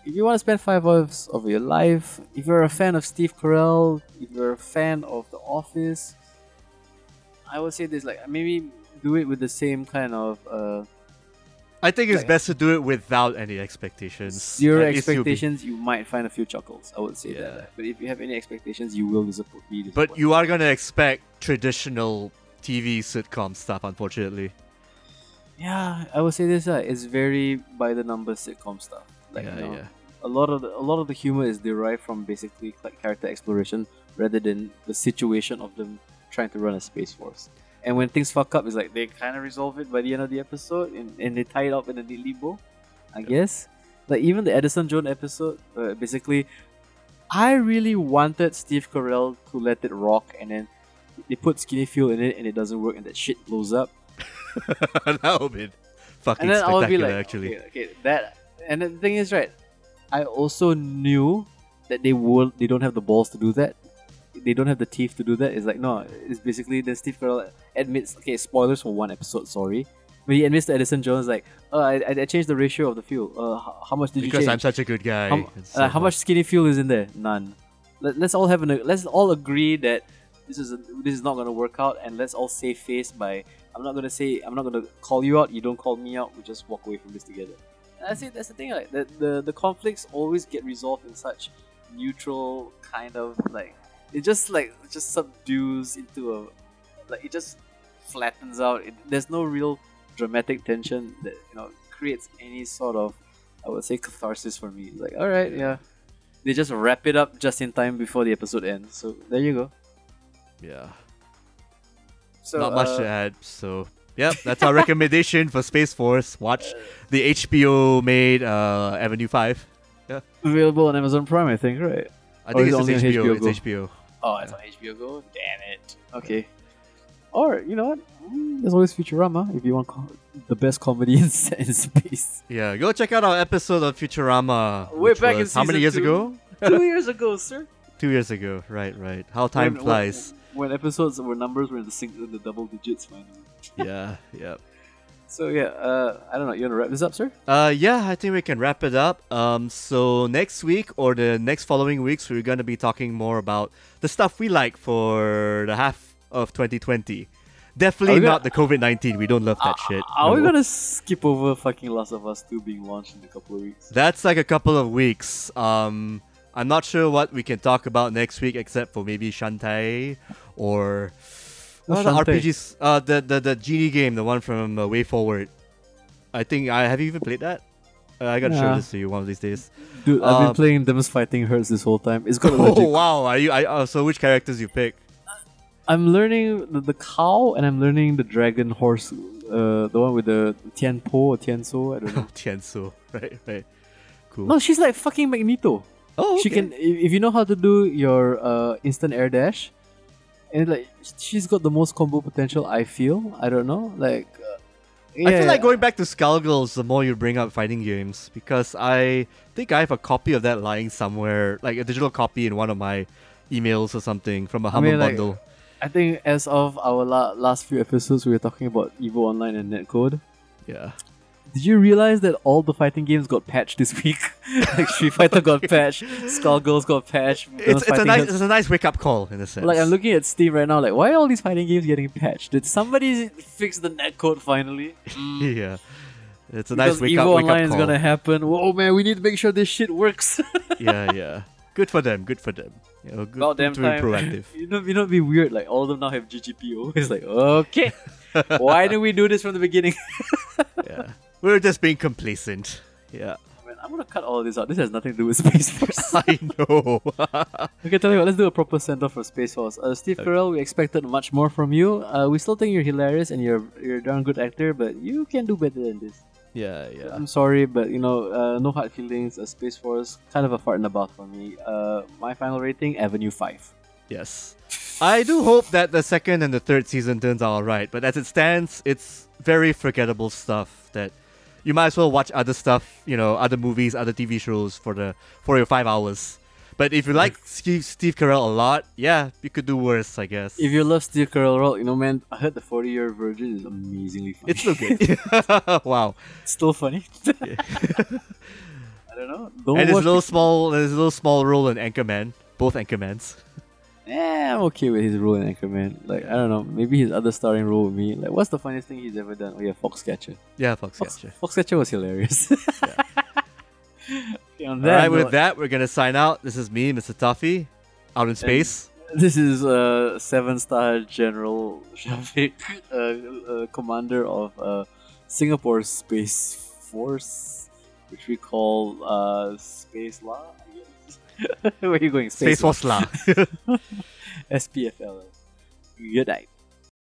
If you want to spend five hours of your life, if you're a fan of Steve Carell, if you're a fan of The Office, I would say this like maybe do it with the same kind of uh, I think it's Like- best to do it without any expectations. zero At least be- expectations. You might find a few chuckles. I would say Yeah. that. But if you have any expectations, you will disappoint. Be But you are gonna expect traditional TV sitcom stuff, unfortunately. Yeah, I would say this. Uh, it's very by the numbers sitcom stuff. Like yeah, you know, yeah. a lot of the, a lot of the humor is derived from basically like character exploration rather than the situation of them trying to run a space force. And when things fuck up, it's like they kind of resolve it by the end of the episode, and, and they tie it up in a neatly bow. I guess. Like even the Edison Jones episode, uh, basically, I really wanted Steve Carell to let it rock, and then they put skinny fuel in it, and it doesn't work, and that shit blows up. that would be fucking and then spectacular, be like, actually. okay, okay, that. And the thing is, right? I also knew that they will. They don't have the balls to do that. They don't have the teeth to do that. It's like no. It's basically then Steve Carell admits. Okay, spoilers for one episode. Sorry, but he admits to Edison Jones like, oh, I, I I changed the ratio of the fuel. Uh, how, how much did Because you change? Because I'm such a good guy. how, and uh, how much skinny fuel is in there? None. Let, let's all have an. Let's all agree that this is a, this is not gonna work out, and let's all save face by. I'm not gonna say. I'm not gonna call you out. You don't call me out. We just walk away from this together. And that's it. That's the thing. Like the the, the conflicts always get resolved in such neutral kind of like it just like just subdues into a like it just flattens out. It, there's no real dramatic tension that you know creates any sort of I would say catharsis for me. It's like all right, yeah. They just wrap it up just in time before the episode ends. So there you go. Yeah. So Not much uh, to add. So, yep, that's our recommendation for Space Force. Watch the HBO made uh, Avenue 5. Yeah. available on Amazon Prime, I think, right? I think is it's it only on HBO. HBO It's HBO. Oh, it's on HBO Go. Damn it. Okay. Or you know what? Mm, There's always Futurama if you want co- the best comedy in, in space. Yeah, go check out our episode of Futurama. Way back in how many years two. ago? Two years ago, sir. Two years ago. Right, right. How time When- flies. When, episodes were numbers were in the sing- in the double digits finally. yeah, yeah. So yeah, uh, I don't know. You want to wrap this up, sir? Uh, yeah, I think we can wrap it up. Um, so next week or the next following weeks, we're gonna be talking more about the stuff we like for the half of 2020. Definitely Are gonna- not the COVID 19. We don't love that shit. Are we No. gonna skip over fucking Last of Us 2 being launched in a couple of weeks? That's like a couple of weeks. Um, I'm not sure what we can talk about next week, except for maybe Shantae or what Shantae? RPGs. Uh, the the the genie game, the one from uh, WayForward. I think I have you even played that. Uh, I gotta show this to you one of these days. Dude, I've been Um, playing Them's Fightin' Herds this whole time. It's got a Oh legit. wow! Are you? I, uh, so which characters you pick? I'm learning the, the cow and I'm learning the dragon horse. Uh, the one with the Tianpo or Tianso. I don't know. Tiansu, right, right. Cool. no, she's like fucking Magneto. Oh, She can if if you know how to do your uh, instant air dash, and like she's got the most combo potential. I feel. I don't know. Like, uh, I feel like going back to Skullgirls the more you bring up fighting games because I think I have a copy of that lying somewhere, like a digital copy in one of my emails or something from a Humble mean, like, bundle. I think as of our la- last few episodes, we were talking about Evo Online and Netcode. Yeah. Did you realize that all the fighting games got patched this week? like Street Fighter got patched, Skullgirls got patched. It's, it's a nice it's a nice wake up call in a sense. Like I'm looking at Steam right now, like why are all these fighting games getting patched? Did somebody fix the netcode finally? Mm. yeah. It's a nice wake Evo up wake Online is gonna happen. Whoa man, we need to make sure this shit works. yeah, yeah. Good for them. Good for them. You know, good, About damn good to be proactive. you know, you know, it'd be weird. Like all of them now have GGPO. It's like okay, why didn't we do this from the beginning? yeah. We're just being complacent. Yeah. I mean, I'm gonna cut all this out. This has nothing to do with Space Force. I know. okay, tell you what, let's do a proper send off for Space Force. Uh, Steve Carell, we expected much more from you. Uh, we still think you're hilarious and you're you're a darn good actor, but you can do better than this. yeah, yeah. I'm sorry, but you know, uh, no hard feelings. Uh, Space Force, kind of a fart in the bath for me. Uh, my final rating, Avenue Five. Yes. I do hope that the second and the third season turns out alright, but as it stands, it's very forgettable stuff that you might as well watch other stuff, you know, other movies, other TV shows for the for your five hours. But if you like Steve, Steve Carell a lot, yeah, you could do worse, I guess. If you love Steve Carell, you know, man, I heard the 40 Year Virgin is amazingly funny. it's still good. wow. It's still funny. I don't know. Don't and there's a little it. small there's a little small role in Anchorman. Both Anchormans. Eh, I'm okay with his role in Anchorman. Like, I don't know, maybe his other starring role with me. Like, what's the funniest thing he's ever done? Oh, yeah, Foxcatcher. Yeah, Fox, Foxcatcher. Foxcatcher was hilarious. okay, on that Alright, with note, that, we're gonna sign out. This is me, Mr. Toffee, out in space. This is uh, seven star General Shafiq, uh, uh, commander of uh, Singapore Space Force, which we call uh, Space Law. Where are you going? Space Force La. SPFL. Good night.